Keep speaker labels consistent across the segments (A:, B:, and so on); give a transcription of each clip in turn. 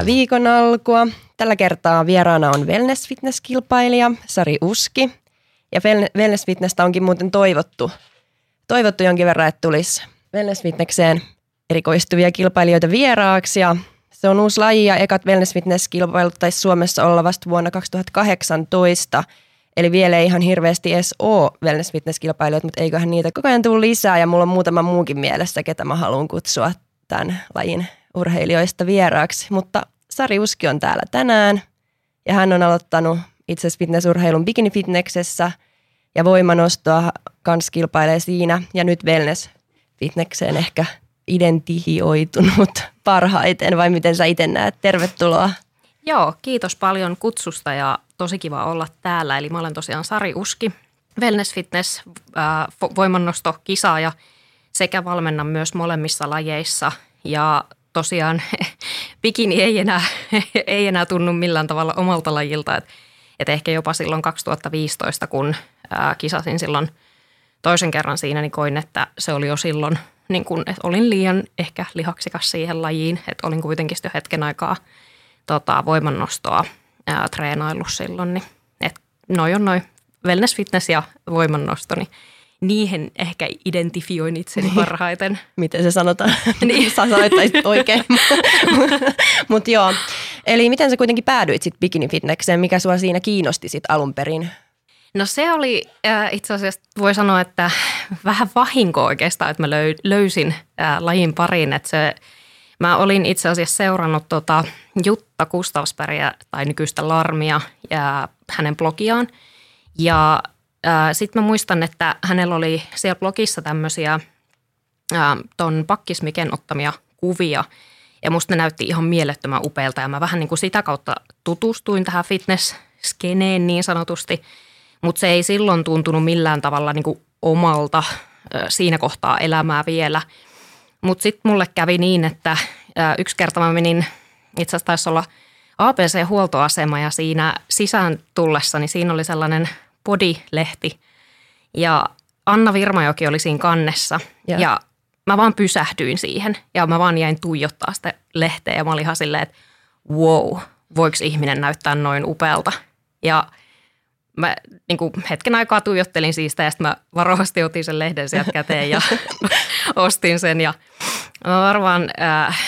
A: Hyvää viikon alkua. Tällä kertaa vieraana on wellness fitness-kilpailija Sari Uski. Ja wellness fitnessä onkin muuten toivottu, toivottu jonkin verran, että tulisi wellness fitnesseen erikoistuvia kilpailijoita vieraaksi. Ja se on uusi laji ja ekat wellness fitness-kilpailut taisi Suomessa olla vasta vuonna 2018. Eli vielä ei ihan hirveästi edes ole wellness fitness-kilpailijoita, mutta eiköhän niitä koko ajan tule lisää. Ja mulla on muutama muukin mielessä, ketä mä haluan kutsua tämän lajin urheilijoista vieraaksi. Mutta Sari Uski on täällä tänään ja hän on aloittanut itse asiassa fitnessurheilun bikini fitnessessä ja voimanostoa kans kilpailee siinä ja nyt wellness fitnesseen ehkä identifioitunut parhaiten vai miten sä itse näet? Tervetuloa.
B: Joo, kiitos paljon kutsusta ja tosi kiva olla täällä. Eli mä olen tosiaan Sari Uski, wellness fitness, voimannosto, kisaaja sekä valmennan myös molemmissa lajeissa. Ja tosiaan bikini ei enää, ei enää tunnu millään tavalla omalta lajilta. Et, et ehkä jopa silloin 2015, kun ää, kisasin silloin toisen kerran siinä, niin koin, että se oli jo silloin, niin kun, että olin liian ehkä lihaksikas siihen lajiin. Että olin kuitenkin jo hetken aikaa tota, voimannostoa ää, treenaillut silloin. Niin, et noi on noin wellness, fitness ja voimannosto, niin niihin ehkä identifioin itseni niin. parhaiten.
A: Miten se sanotaan? Niin. Sä sanoittaisit oikein. Mutta joo, eli miten sä kuitenkin päädyit sitten bikini-fitnekseen? Mikä sua siinä kiinnosti sit alun perin?
B: No se oli äh, itse asiassa, voi sanoa, että vähän vahinko oikeastaan, että mä löy, löysin äh, lajin pariin. Että se, mä olin itse asiassa seurannut tota Jutta Kustavsbergia tai nykyistä Larmia ja hänen blogiaan. Ja sitten mä muistan, että hänellä oli siellä blogissa tämmöisiä ton pakkismiken ottamia kuvia. Ja musta ne näytti ihan mielettömän upealta ja mä vähän niin kuin sitä kautta tutustuin tähän fitness-skeneen niin sanotusti. Mutta se ei silloin tuntunut millään tavalla niin kuin omalta siinä kohtaa elämää vielä. Mutta sitten mulle kävi niin, että yksi kerta mä menin, itse asiassa taisi olla APC-huoltoasema ja siinä sisään tullessa, niin siinä oli sellainen – Podi-lehti. Ja Anna Virmajoki oli siinä kannessa. Ja. ja mä vaan pysähdyin siihen. Ja mä vaan jäin tuijottaa sitä lehteä. Ja mä olin ihan silleen, että wow, voiko ihminen näyttää noin upealta. Ja mä niin kuin hetken aikaa tuijottelin siitä. Ja sitten mä varovasti otin sen lehden sieltä käteen ja ostin sen. Ja mä varmaan äh,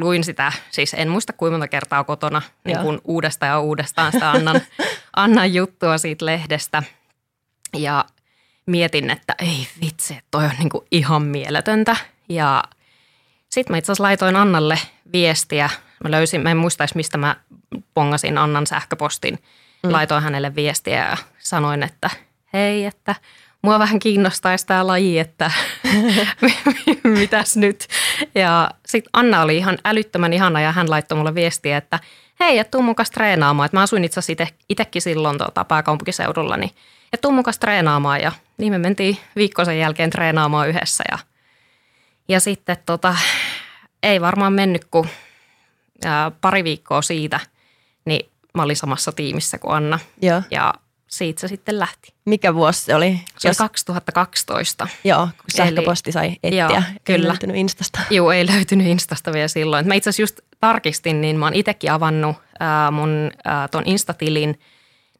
B: luin sitä, siis en muista kuinka monta kertaa kotona niin kuin uudestaan ja uudestaan sitä Annan, Annan juttua siitä lehdestä. Ja mietin, että ei vitsi, toi on niin kuin ihan mieletöntä. Ja sitten mä itse asiassa laitoin Annalle viestiä. Mä löysin, mä en muistaisi mistä mä pongasin Annan sähköpostin. Mm. Laitoin hänelle viestiä ja sanoin, että hei, että – mua vähän kiinnostaisi tämä laji, että mitäs nyt. Ja sitten Anna oli ihan älyttömän ihana ja hän laittoi mulle viestiä, että hei, että tuu mukaan treenaamaan. Et mä asuin itse asiassa itsekin silloin tota, pääkaupunkiseudulla, niin että tuu mukaan treenaamaan. Ja niin me mentiin viikkoisen jälkeen treenaamaan yhdessä. Ja, ja sitten tota, ei varmaan mennyt kuin ää, pari viikkoa siitä, niin mä olin samassa tiimissä kuin Anna.
A: Ja,
B: ja siitä se sitten lähti.
A: Mikä vuosi se oli?
B: Se Jos... oli 2012.
A: Joo, kun sähköposti sai etsiä. Joo, kyllä. Ei löytynyt Instasta.
B: Joo, ei löytynyt Instasta vielä silloin. Mä itse asiassa just tarkistin, niin mä oon itsekin avannut äh, mun äh, ton Instatilin.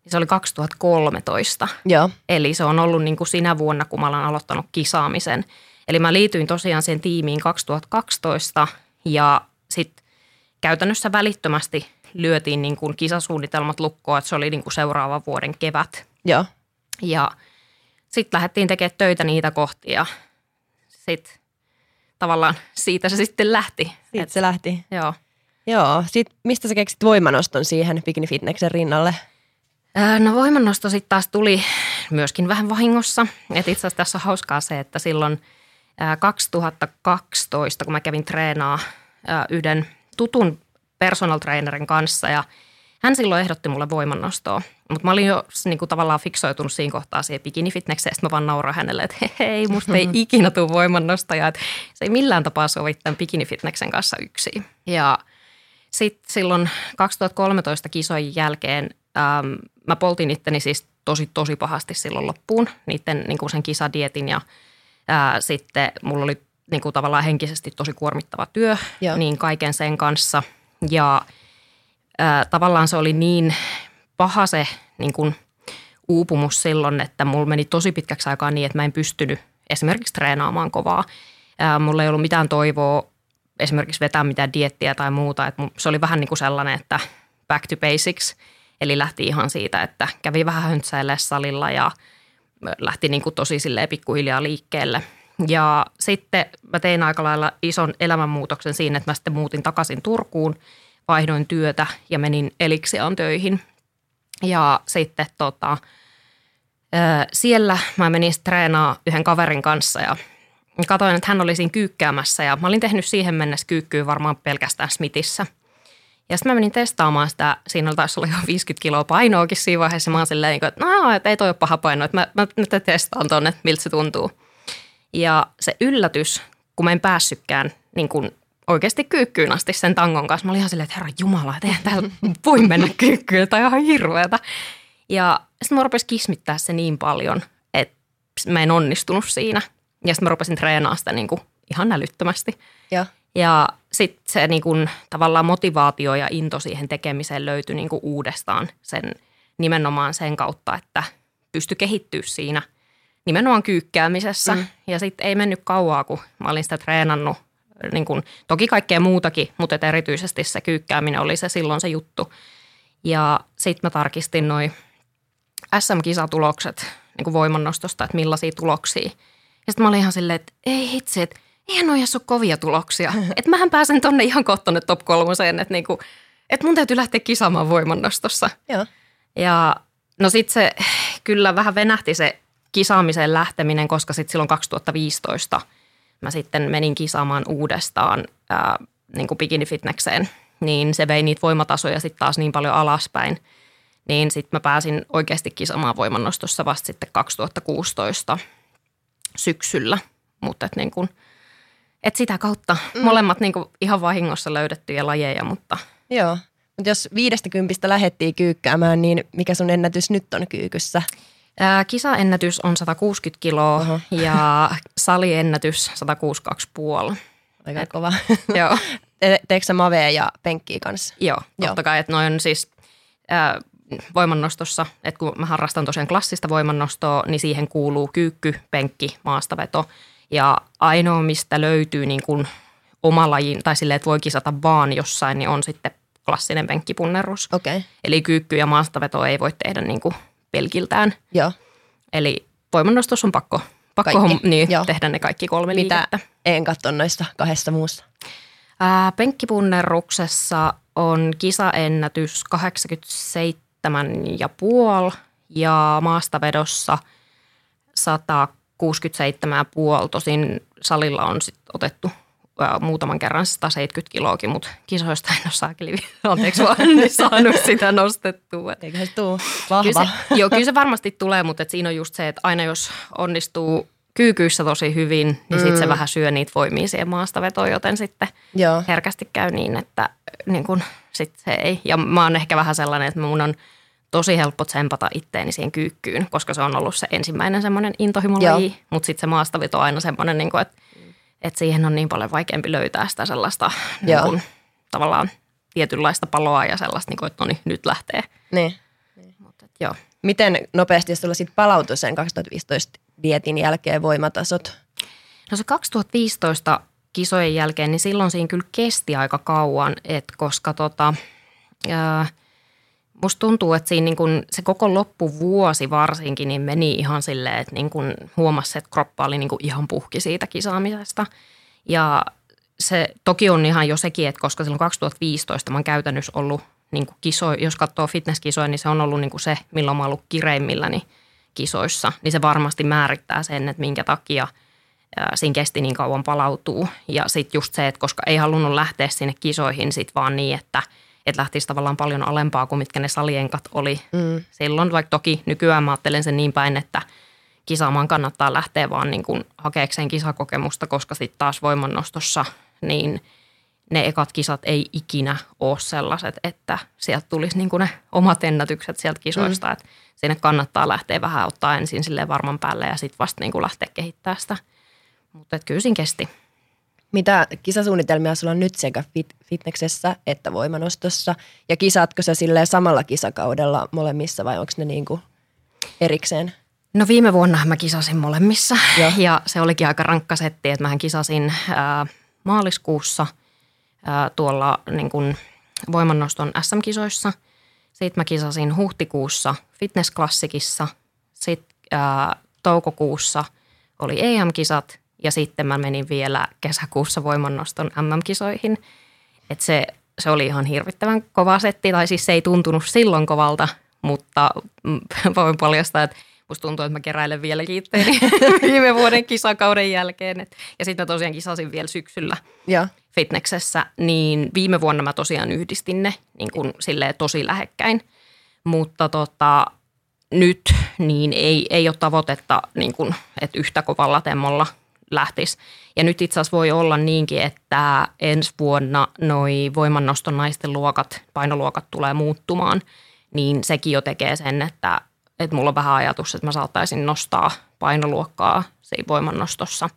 B: Niin se oli 2013.
A: Joo.
B: Eli se on ollut niin kuin sinä vuonna, kun mä olen aloittanut kisaamisen. Eli mä liityin tosiaan sen tiimiin 2012 ja sitten käytännössä välittömästi lyötiin niin kuin kisasuunnitelmat lukkoon, että se oli niin kuin seuraavan vuoden kevät.
A: Joo.
B: Ja sitten lähdettiin tekemään töitä niitä kohti ja sitten tavallaan siitä se sitten lähti.
A: Siitä Et, se lähti.
B: Joo.
A: Joo. Sitten mistä sä keksit voimanoston siihen Bikini Fitneksen rinnalle?
B: No voimannosto sitten taas tuli myöskin vähän vahingossa. Et itse asiassa tässä on hauskaa se, että silloin 2012, kun mä kävin treenaa yhden tutun personal trainerin kanssa ja hän silloin ehdotti mulle voimannostoa. Mutta mä olin jo niin kuin, tavallaan fiksoitunut siinä kohtaa siihen bikinifitnekseen, että mä vaan nauran hänelle, että hei, musta ei ikinä tule voimannostaja. Että se ei millään tapaa sovi tämän bikinifitneksen kanssa yksin. Ja sitten silloin 2013 kisojen jälkeen äm, mä poltin itteni siis tosi, tosi pahasti silloin loppuun, niiden niin kuin sen kisadietin ja ää, sitten mulla oli niin kuin tavallaan henkisesti tosi kuormittava työ, Joo. niin kaiken sen kanssa – Ja ää, tavallaan se oli niin paha se niin kuin uupumus silloin, että mulla meni tosi pitkäksi aikaa niin, että mä en pystynyt esimerkiksi treenaamaan kovaa. Ää, mulla ei ollut mitään toivoa esimerkiksi vetää mitään diettiä tai muuta. Että se oli vähän niin kuin sellainen, että back to basics. Eli lähti ihan siitä, että kävi vähän höntsäille salilla ja lähti niin kuin tosi pikkuhiljaa liikkeelle. Ja sitten mä tein aika lailla ison elämänmuutoksen siinä, että mä sitten muutin takaisin Turkuun, vaihdoin työtä ja menin Elixiaan töihin. Ja sitten tota, siellä mä menin treenaa yhden kaverin kanssa ja Katoin, että hän oli siinä kyykkäämässä ja mä olin tehnyt siihen mennessä kyykkyä varmaan pelkästään Smithissä. Ja sitten mä menin testaamaan sitä, siinä oli taas olla jo 50 kiloa painoakin siinä vaiheessa. Mä oon silleen, että no, ei toi ole paha paino, että mä, mä nyt testaan tuonne, että miltä se tuntuu. Ja se yllätys, kun mä en päässytkään niin kun oikeasti kyykkyyn asti sen tangon kanssa. Mä olin ihan silleen, että herra jumala, että eihän täällä voi mennä kyykkyyn, tai ihan hirveätä. Ja sitten mä rupesin kismittää se niin paljon, että mä en onnistunut siinä. Ja sitten mä rupesin treenaamaan sitä niin kuin ihan älyttömästi.
A: Ja,
B: ja sitten se niin kuin, tavallaan motivaatio ja into siihen tekemiseen löytyi niin kuin uudestaan sen nimenomaan sen kautta, että pystyi kehittyä siinä nimenomaan kyykkäämisessä. Mm. Ja sitten ei mennyt kauaa, kun mä olin sitä treenannut. Niin kuin, toki kaikkea muutakin, mutta erityisesti se kyykkääminen oli se silloin se juttu. Ja sitten mä tarkistin noin SM-kisatulokset niin kuin voimannostosta, että millaisia tuloksia – ja sitten mä olin ihan silleen, että ei hitsi, että eihän ole ole kovia tuloksia. että mähän pääsen tonne ihan kohta top kolmoseen, että niinku, et mun täytyy lähteä kisaamaan voimannostossa.
A: Joo.
B: Ja no sitten se kyllä vähän venähti se kisaamiseen lähteminen, koska sitten silloin 2015 mä sitten menin kisaamaan uudestaan ää, niin kuin bikinifitnekseen, niin se vei niitä voimatasoja sitten taas niin paljon alaspäin. Niin sitten mä pääsin oikeasti kisaamaan voimannostossa vasta sitten 2016 syksyllä, mutta et niin kuin, et sitä kautta mm. molemmat niin kuin ihan vahingossa löydettyjä lajeja, mutta...
A: Joo, mutta jos viidestä kympistä lähettiin kyykkäämään, niin mikä sun ennätys nyt on kyykyssä?
B: Kisaennätys on 160 kiloa Oho. ja saliennätys 162,5.
A: Aika Et, kova.
B: Joo.
A: Te, teekö sä mavea ja penkkiä kanssa?
B: Joo, totta Joo. kai, että noin siis ää, voimannostossa, että kun mä harrastan tosiaan klassista voimannostoa, niin siihen kuuluu kyykky, penkki, maastaveto. Ja ainoa, mistä löytyy niin kuin oma lajin, tai silleen, että voi kisata vaan jossain, niin on sitten klassinen penkkipunnerus.
A: Okay.
B: Eli kyykky ja maastaveto ei voi tehdä niin kuin pelkiltään.
A: Joo.
B: Eli voimannostossa on pakko, pakko hom, niin, tehdä ne kaikki kolme
A: Mitä
B: liikettä.
A: en katso noista kahdesta muussa?
B: Ää, penkkipunneruksessa on kisaennätys 87 seitsemän ja puoli ja maastavedossa 167,5. Tosin salilla on sit otettu muutaman kerran 170 kiloakin, mutta kisoista en ole saakeli, anteeksi vaan, niin saanut sitä nostettua.
A: Eikö se tule vahva? Kyllä
B: se, joo, kyllä se varmasti tulee, mutta et siinä on just se, että aina jos onnistuu kyykyissä tosi hyvin, niin mm. sitten se vähän syö niitä voimia siihen maastavetoon, joten sitten joo. herkästi käy niin, että niin kun, sit se ei. Ja mä oon ehkä vähän sellainen, että mun on tosi helppo tsempata itteeni siihen kyykkyyn, koska se on ollut se ensimmäinen semmoinen intohimolaji, mutta sitten se maastaveto on aina semmoinen, niin kuin, että, että siihen on niin paljon vaikeampi löytää sitä sellaista niin kuin, tavallaan tietynlaista paloa ja sellaista, niin kuin, että no niin, nyt lähtee.
A: Niin.
B: Mutta, että, joo.
A: Miten nopeasti, sulla sitten palautui sen 2015 dietin jälkeen voimatasot?
B: No se 2015 kisojen jälkeen, niin silloin siinä kyllä kesti aika kauan, että koska tota, ää, musta tuntuu, että siinä niin kun se koko loppuvuosi varsinkin niin meni ihan silleen, että niin kun huomasi, että kroppa oli niin kun ihan puhki siitä kisaamisesta. Ja se toki on ihan jo sekin, että koska silloin 2015 mä oon käytännössä ollut niin kiso, jos katsoo fitnesskisoja, niin se on ollut niin se, milloin mä oon ollut kireimmilläni kisoissa. Niin se varmasti määrittää sen, että minkä takia siinä kesti niin kauan palautuu. Ja sitten just se, että koska ei halunnut lähteä sinne kisoihin sit vaan niin, että – että lähtisi tavallaan paljon alempaa kuin mitkä ne salienkat oli mm. silloin. Vaikka toki nykyään mä ajattelen sen niin päin, että kisaamaan kannattaa lähteä vaan niin kuin hakeekseen kisakokemusta, koska sitten taas voimannostossa niin ne ekat kisat ei ikinä ole sellaiset, että sieltä tulisi niin kuin ne omat ennätykset sieltä kisoista. Mm. Että sinne kannattaa lähteä vähän ottaa ensin sille varman päälle ja sitten vasta niin kuin lähteä kehittämään sitä. Mutta kyllä siinä kesti.
A: Mitä kisasuunnitelmia sulla on nyt sekä fit- fitneksessä että voimanostossa? Ja kisaatko sä silleen samalla kisakaudella molemmissa vai onko ne niinku erikseen?
B: No viime vuonna mä kisasin molemmissa
A: Joo.
B: ja se olikin aika rankka setti, että mähän kisasin ää, maaliskuussa ää, tuolla niin kuin voimannoston SM-kisoissa. Sitten mä kisasin huhtikuussa fitnessklassikissa, sitten toukokuussa oli EM-kisat ja sitten mä menin vielä kesäkuussa voimannoston MM-kisoihin. Et se, se oli ihan hirvittävän kova setti, tai siis se ei tuntunut silloin kovalta, mutta voin paljastaa, että musta tuntuu, että mä keräilen vieläkin itteeni viime vuoden kisakauden jälkeen. Et, ja sitten mä tosiaan kisasin vielä syksyllä
A: Joo.
B: fitneksessä, niin viime vuonna mä tosiaan yhdistin ne niin kuin silleen tosi lähekkäin. Mutta tota, nyt niin ei, ei ole tavoitetta, niin kuin, että yhtä kovalla temmolla lähtisi. Ja nyt itse asiassa voi olla niinkin, että ensi vuonna noi voimannoston naisten luokat, painoluokat tulee muuttumaan, niin sekin jo tekee sen, että, että mulla on vähän ajatus, että mä saattaisin nostaa painoluokkaa siinä voimannostossa.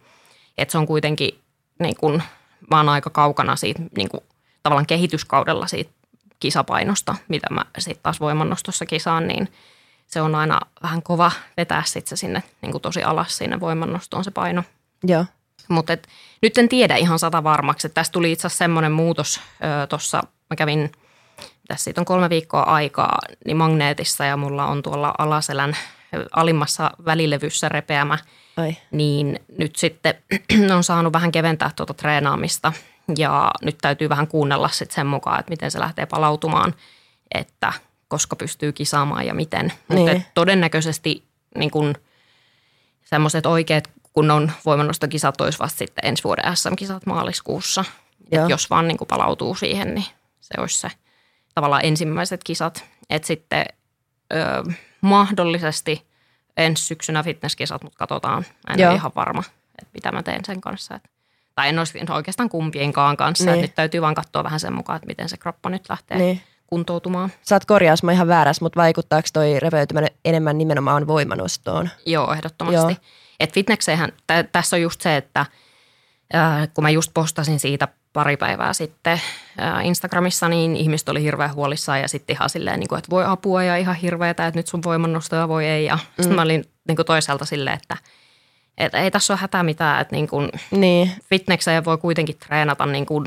B: Että se on kuitenkin, niin kun, mä oon aika kaukana siitä niin kun, tavallaan kehityskaudella siitä kisapainosta, mitä mä sitten taas voimannostossa kisaan, niin se on aina vähän kova vetää sitten se sinne niin kuin tosi alas sinne voimannostoon se paino.
A: Joo.
B: Mutta nyt en tiedä ihan sata varmaksi. Tästä tuli itse asiassa semmoinen muutos tuossa, mä kävin, tässä siitä on kolme viikkoa aikaa, niin magneetissa ja mulla on tuolla alaselän alimmassa välilevyssä repeämä,
A: Ai.
B: niin nyt sitten on saanut vähän keventää tuota treenaamista ja nyt täytyy vähän kuunnella sitten sen mukaan, että miten se lähtee palautumaan, että koska pystyy kisaamaan ja miten. Mutta
A: Niin.
B: todennäköisesti niin kun semmoiset oikeat kunnon voimannostokisat olisi vasta sitten ensi vuoden SM-kisat maaliskuussa. Et jos vaan niin kuin palautuu siihen, niin se olisi se tavallaan ensimmäiset kisat. Että sitten ö, mahdollisesti ensi syksynä fitnesskisat, mutta katsotaan. En
A: Joo.
B: ole ihan varma, että mitä mä teen sen kanssa. Et, tai en olisi oikeastaan kumpienkaan kanssa.
A: Niin.
B: Nyt täytyy vaan katsoa vähän sen mukaan, että miten se kroppa nyt lähtee
A: Niin.
B: kuntoutumaan.
A: Saat korjaus, mä ihan väärässä, mutta vaikuttaako toi repeytyminen enemmän nimenomaan voimanostoon?
B: Joo, ehdottomasti.
A: Joo.
B: Et fitnekseenhän, tä, tässä on just se, että äh, kun mä just postasin siitä pari päivää sitten äh, Instagramissa, niin ihmiset oli hirveän huolissaan ja sitten ihan silleen, niin kuin, että voi apua ja ihan hirveetä, että nyt sun voimannostoja voi ei. Ja mm. sitten mä olin niin kuin toisaalta silleen, että, että ei tässä ole hätää mitään, että niin kuin
A: Niin,
B: fitnekseen voi kuitenkin treenata niin kuin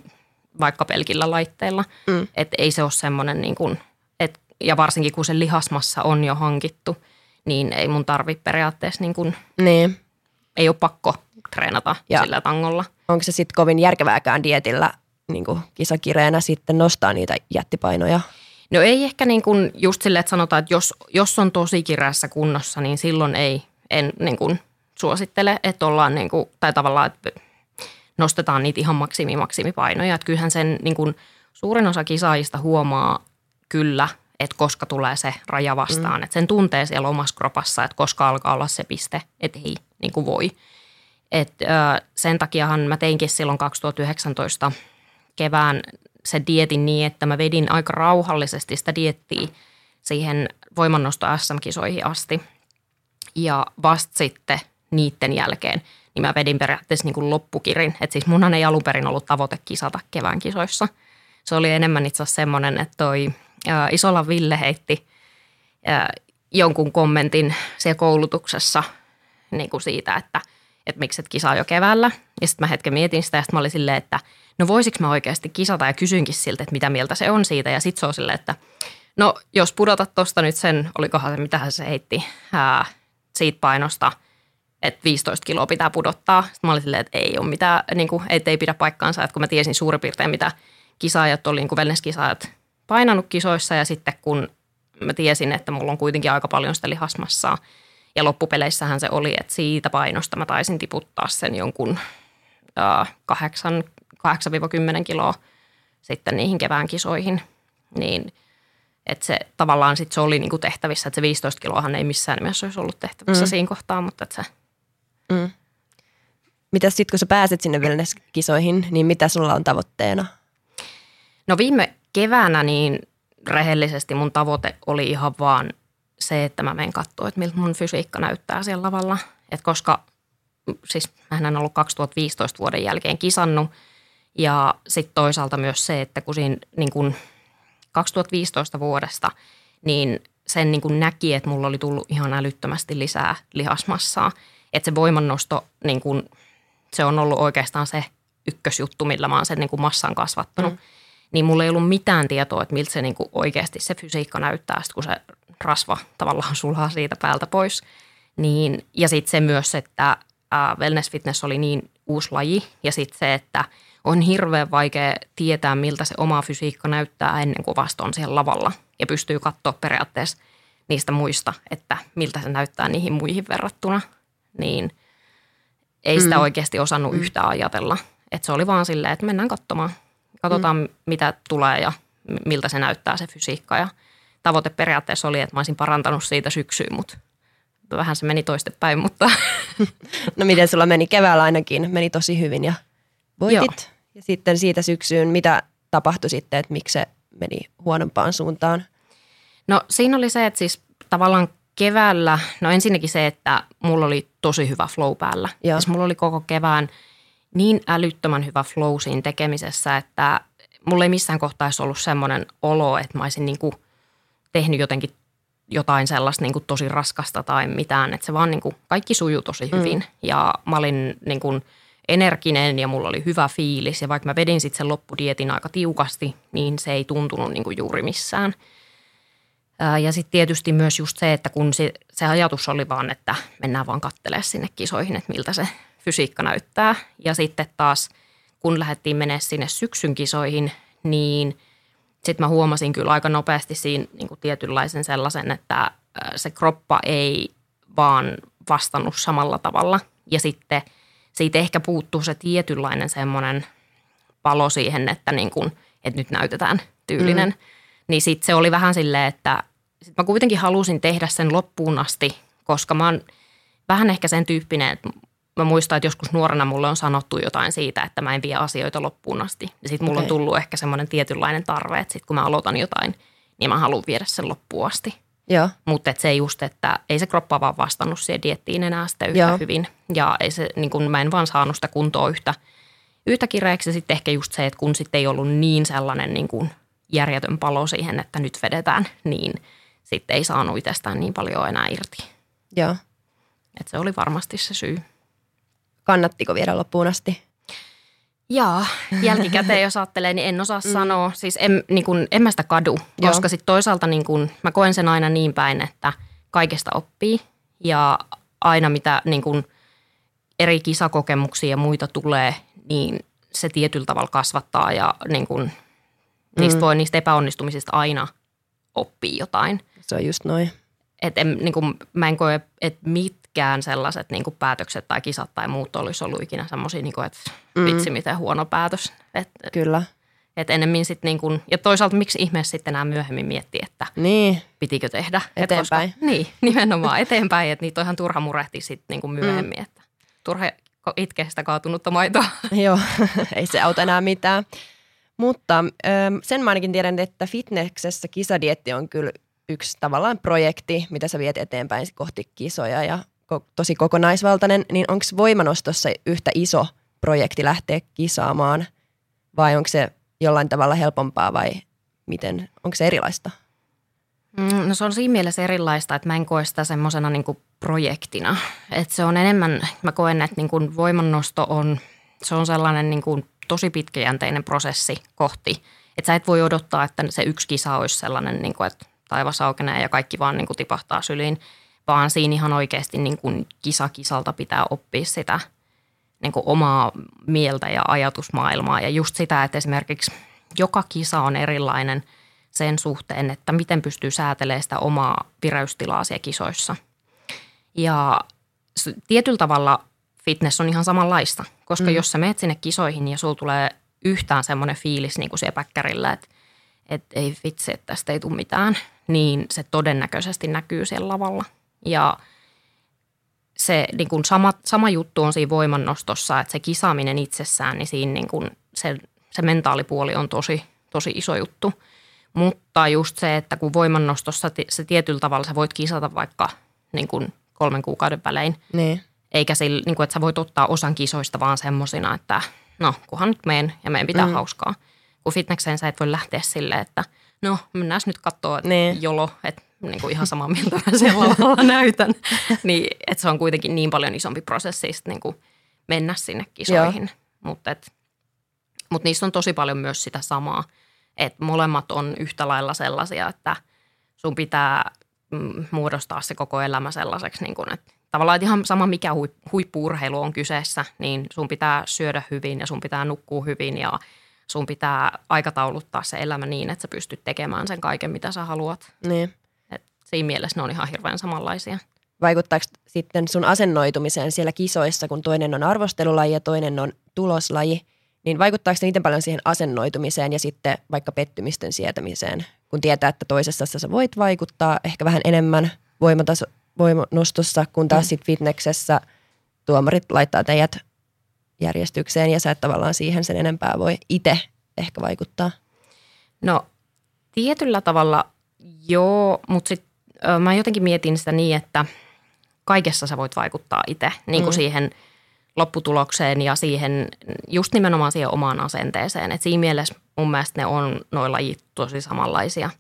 B: vaikka pelkillä laitteilla.
A: Mm.
B: Että ei se ole semmoinen, niin kuin, et, ja varsinkin kun se lihasmassa on jo hankittu, niin ei mun tarvitse periaatteessa, niin kuin,
A: niin.
B: ei ole pakko treenata
A: Ja-
B: sillä tangolla.
A: Onko se sitten kovin järkevääkään dietillä niin kisakireenä sitten nostaa niitä jättipainoja?
B: No ei ehkä niin kuin just silleen, että sanotaan, että jos, jos on tosi kireässä kunnossa, niin silloin ei, en niin kuin suosittele, että ollaan niin kuin, tai tavallaan, että nostetaan niitä ihan maksimi maksimipainoja. Että kyllähän sen niin kuin suurin osa kisaajista huomaa kyllä, että koska tulee se raja vastaan. Mm. Että sen tuntee siellä omassa kropassa, että koska alkaa olla se piste, että ei niin kuin voi. Et, ö, sen takiahan mä teinkin silloin 2019 kevään se dietin niin, että mä vedin aika rauhallisesti sitä diettiä siihen voimannosto SM-kisoihin asti. Ja vasta sitten niiden jälkeen, niin mä vedin periaatteessa niin kuin loppukirin. Että siis munhan ei alun perin ollut tavoite kisata kevään kisoissa. Se oli enemmän itse asiassa semmoinen, että toi Isola Ville heitti jonkun kommentin siellä koulutuksessa niin kuin siitä, että, että miksi et kisaa jo keväällä. Ja sitten mä hetken mietin sitä ja sitten mä olin silleen, että no voisiko mä oikeasti kisata ja kysyinkin siltä, että mitä mieltä se on siitä. Ja sitten se on silleen, että no jos pudotat tuosta nyt sen, olikohan se, mitähän se heitti, ää, siitä painosta, että 15 kiloa pitää pudottaa. Sitten mä olin silleen, että ei ole mitään, niin kuin, että ei pidä paikkaansa, että kun mä tiesin suurin piirtein, mitä kisaajat oli, niin kuin painanut kisoissa ja sitten kun mä tiesin, että mulla on kuitenkin aika paljon sitä lihasmassaa ja loppupeleissähän se oli, että siitä painosta mä taisin tiputtaa sen jonkun äh, 8, 8-10 kiloa sitten niihin kevään kisoihin, niin että se tavallaan sitten se oli niinku tehtävissä, että se 15 kiloahan ei missään nimessä olisi ollut tehtävissä
A: Mm.
B: mm. siinä kohtaa, mutta että se
A: Mm. Mitäs sitten, kun sä pääset sinne wellness-kisoihin, niin mitä sulla on tavoitteena?
B: No viime keväänä niin rehellisesti mun tavoite oli ihan vaan se, että mä menen katsoa, että miltä mun fysiikka näyttää siellä lavalla. Et koska siis hän on ollut 2015 vuoden jälkeen kisannut. Ja sitten toisaalta myös se, että kun siinä niin kun 2015 vuodesta, niin sen niin kun näki, että mulla oli tullut ihan älyttömästi lisää lihasmassaa. Että se voimannosto, niin kun, se on ollut oikeastaan se ykkösjuttu, millä mä oon sen niin kun massan kasvattanut. Mm. Niin mulla ei ollut mitään tietoa, että miltä se niin oikeasti se fysiikka näyttää, kun se rasva tavallaan sulaa siitä päältä pois. Niin, ja sitten se myös, että wellness fitness oli niin uusi laji ja sitten se, että on hirveän vaikea tietää, miltä se oma fysiikka näyttää ennen kuin vasta on siellä lavalla ja pystyy katsoa periaatteessa niistä muista, että miltä se näyttää niihin muihin verrattuna, niin ei sitä mm. oikeasti osannut mm. yhtään ajatella. Että se oli vaan silleen, että mennään katsomaan. Katsotaan, mm. mitä tulee ja miltä se näyttää se fysiikka. Ja tavoite periaatteessa oli, että mä olisin parantanut siitä syksyyn, mutta vähän se meni toistepäin, mutta...
A: No miten sulla meni keväällä ainakin? Meni tosi hyvin ja voitit. Joo. Ja sitten siitä syksyyn, mitä tapahtui sitten, että miksi se meni huonompaan suuntaan?
B: No siinä oli se, että siis tavallaan keväällä, no ensinnäkin se, että mulla oli tosi hyvä flow päällä. Joo. Siis mulla oli koko kevään niin älyttömän hyvä flow siinä tekemisessä, että mulla ei missään kohtaa ollut semmoinen olo, että mä olisin niin kuin tehnyt jotenkin jotain sellaista niin kuin tosi raskasta tai mitään. Että se vaan niin kuin, kaikki sujuu tosi mm. hyvin. Mm. Ja mä olin niin kuin, energinen ja mulla oli hyvä fiilis. Ja vaikka mä vedin sitten sen loppudietin aika tiukasti, niin se ei tuntunut niin kuin juuri missään. Ja sitten tietysti myös just se, että kun se, se ajatus oli vaan, että mennään vaan kattelemaan sinne kisoihin, että miltä se fysiikka näyttää. Ja sitten taas, kun lähdettiin mennä sinne syksyn kisoihin, niin sitten mä huomasin kyllä aika nopeasti siinä niin kuin tietynlaisen sellaisen, että se kroppa ei vaan vastannut samalla tavalla. Ja sitten – siitä ehkä puuttuu se tietynlainen semmoinen palo siihen, että, niin kuin, että nyt näytetään tyylinen. Mm. Niin sitten se oli vähän silleen, että sit mä kuitenkin halusin tehdä sen loppuun asti, koska mä oon vähän ehkä sen tyyppinen, että mä muistan, että joskus nuorena mulle on sanottu jotain siitä, että mä en vie asioita loppuun asti. Ja sitten mulla okay. on tullut ehkä semmoinen tietynlainen tarve, että sitten kun mä aloitan jotain, niin mä haluan viedä sen loppuun asti.
A: Joo.
B: Mutta se just, että ei se kroppa vaan vastannut siihen diettiin enää sitä yhtä Joo. hyvin. Ja ei se, niin kun mä en vaan saanut sitä kuntoa yhtä, yhtä kireeksi. Sitten ehkä just se, että kun sitten ei ollut niin sellainen niin kuin järjetön palo siihen, että nyt vedetään, niin sitten ei saanut itsestään niin paljon enää irti.
A: Joo.
B: Et se oli varmasti se syy.
A: Kannattiko viedä loppuun asti?
B: Jaa, jälkikäteen jos ajattelee, niin en osaa mm. sanoa. Siis en, niin kun, en mä sitä kadu, Joo. koska sitten toisaalta niin kun, mä koen sen aina niin päin, että kaikesta oppii. Ja aina mitä niin kun, eri kisakokemuksia ja muita tulee, niin se tietyllä tavalla kasvattaa ja niin kun, niistä mm. voi niistä epäonnistumisista aina oppii jotain.
A: Se on just noin.
B: Et en, niin kun, mä en koe, että mit, mitkään sellaiset niin kuin päätökset tai kisat tai muut olisi ollut ikinä semmoisia, niin että mm. vitsi miten huono päätös. Et,
A: Kyllä.
B: Et ennemmin sitten niin kuin, ja toisaalta miksi ihmeessä sitten enää myöhemmin miettiä, että
A: niin.
B: pitikö tehdä.
A: Eteenpäin.
B: Et koska, niin, nimenomaan eteenpäin, että niitä on ihan turha murehtia sitten niin kuin myöhemmin, mm. että turha itkeä sitä kaatunutta maitoa.
A: Joo, ei se auta enää mitään. Mutta sen mä ainakin tiedän, että fitnessessä kisadietti on kyllä yksi tavallaan projekti, mitä sä viet eteenpäin kohti kisoja ja tosi kokonaisvaltainen, niin onko voimanostossa yhtä iso projekti lähteä kisaamaan vai onko se jollain tavalla helpompaa vai miten, onko se erilaista?
B: Mm, no se on siinä mielessä erilaista, että mä en koe sitä semmoisena niin projektina. Että se on enemmän, mä koen, että niin kuin voimannosto on, se on sellainen niin kuin tosi pitkäjänteinen prosessi kohti. Että sä et voi odottaa, että se yksi kisa olisi sellainen, niin kuin, että taivas aukenee ja kaikki vaan niin kuin tipahtaa syliin – vaan siinä ihan oikeasti niin kuin kisa kisalta pitää oppia sitä niin kuin omaa mieltä ja ajatusmaailmaa. Ja just sitä, että esimerkiksi joka kisa on erilainen sen suhteen, että miten pystyy säätelemään sitä omaa vireystilaa siellä kisoissa. Ja tietyllä tavalla fitness on ihan samanlaista, koska mm. jos sä menet sinne kisoihin ja sulla tulee yhtään semmoinen fiilis niin kuin siellä päkkärillä, että, että ei vitsi, että tästä ei tule mitään, niin se todennäköisesti näkyy siellä lavalla – ja se niin kuin sama, sama juttu on siinä voimannostossa, että se kisaaminen itsessään, niin siinä niin kuin se, se mentaalipuoli on tosi, tosi iso juttu. Mutta just se, että kun voimannostossa se tietyllä tavalla sä voit kisata vaikka niin kuin kolmen kuukauden välein,
A: niin.
B: Eikä sillä, niin kuin, että sä voit ottaa osan kisoista vaan semmosina, että no, kunhan nyt meen ja meidän pitää mm. hauskaa. Kun fitnekseen sä et voi lähteä silleen, että no, mennään nyt katsoa niin. jolo, että niin kuin ihan samaa mieltä mä siellä lavalla näytän. niin, että se on kuitenkin niin paljon isompi prosessi niin kuin mennä sinne kisoihin. Mutta mut niissä on tosi paljon myös sitä samaa, että molemmat on yhtä lailla sellaisia, että sun pitää mm, muodostaa se koko elämä sellaiseksi, niin kuin, että tavallaan että ihan sama mikä huippuurheilu on kyseessä, niin sun pitää syödä hyvin ja sun pitää nukkua hyvin ja sun pitää aikatauluttaa se elämä niin, että sä pystyt tekemään sen kaiken, mitä sä haluat.
A: Niin.
B: Siinä mielessä ne on ihan hirveän samanlaisia.
A: Vaikuttaako sitten sun asennoitumiseen siellä kisoissa, kun toinen on arvostelulaji ja toinen on tuloslaji, niin vaikuttaako se miten paljon siihen asennoitumiseen ja sitten vaikka pettymisten sietämiseen, kun tietää, että toisessa sä voit vaikuttaa ehkä vähän enemmän voimataso, voimanostossa, kun taas mm. sitten fitneksessä tuomarit laittaa teidät järjestykseen ja sä et tavallaan siihen sen enempää voi itse ehkä vaikuttaa?
B: No tietyllä tavalla joo, mutta sitten mä jotenkin mietin sitä niin, että kaikessa sä voit vaikuttaa itse niin kuin mm. siihen lopputulokseen ja siihen just nimenomaan siihen omaan asenteeseen. Et siinä mielessä mun mielestä ne on noilla lajit tosi samanlaisia.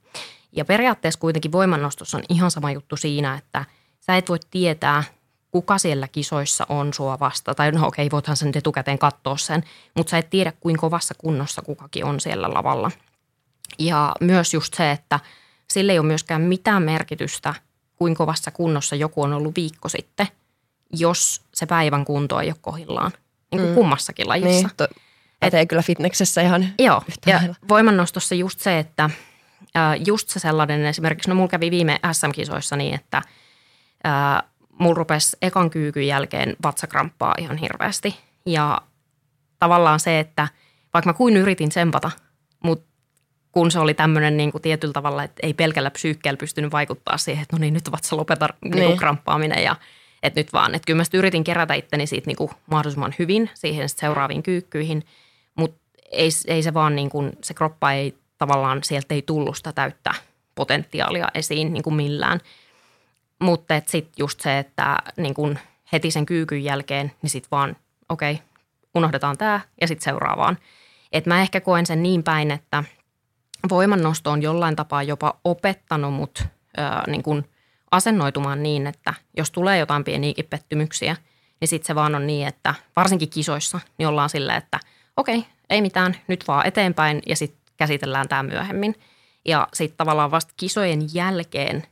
B: Ja periaatteessa kuitenkin voimannostossa on ihan sama juttu siinä, että sä et voi tietää, kuka siellä kisoissa on sua vasta. Tai no okei, voithan sen etukäteen katsoa sen, mutta sä et tiedä, kuinka kovassa kunnossa kukakin on siellä lavalla. Ja myös just se, että sille ei ole myöskään mitään merkitystä, kuinka kovassa kunnossa joku on ollut viikko sitten, jos se päivän kunto ei ole kohillaan. Niin kuin mm. kummassakin lajissa. Niin, to,
A: pätee kyllä fitneksessä ihan
B: Joo, ja voimannostossa just se, että just se sellainen esimerkiksi, no mulla kävi viime SM-kisoissa niin, että mulla rupesi ekan kyykyn jälkeen vatsakramppaa ihan hirveästi. Ja tavallaan se, että vaikka mä kuin yritin tsempata, mutta kun se oli tämmöinen niin kuin tietyllä tavalla, että ei pelkällä psyykkeellä pystynyt vaikuttaa siihen, että no niin, nyt vatsa lopeta niin kuin kramppaaminen ja että nyt vaan. Että kyllä mä yritin kerätä itteni siitä niin kuin mahdollisimman hyvin siihen seuraaviin kyykkyihin, mutta ei, ei se vaan niin kuin, se kroppa ei tavallaan, sieltä ei tullut sitä täyttä potentiaalia esiin niin kuin millään – mutta sitten just se, että niin kun heti sen kyykyn jälkeen, niin sitten vaan okei, okay, unohdetaan tämä ja sitten seuraavaan. Et mä ehkä koen sen niin päin, että voimannosto on jollain tapaa jopa opettanut mut ää, niin kun asennoitumaan niin, että jos tulee jotain pieniäkin pettymyksiä, niin sitten se vaan on niin, että varsinkin kisoissa, niin ollaan sillä, että okei, okay, ei mitään, nyt vaan eteenpäin ja sitten käsitellään tämä myöhemmin. Ja sitten tavallaan vasta kisojen jälkeen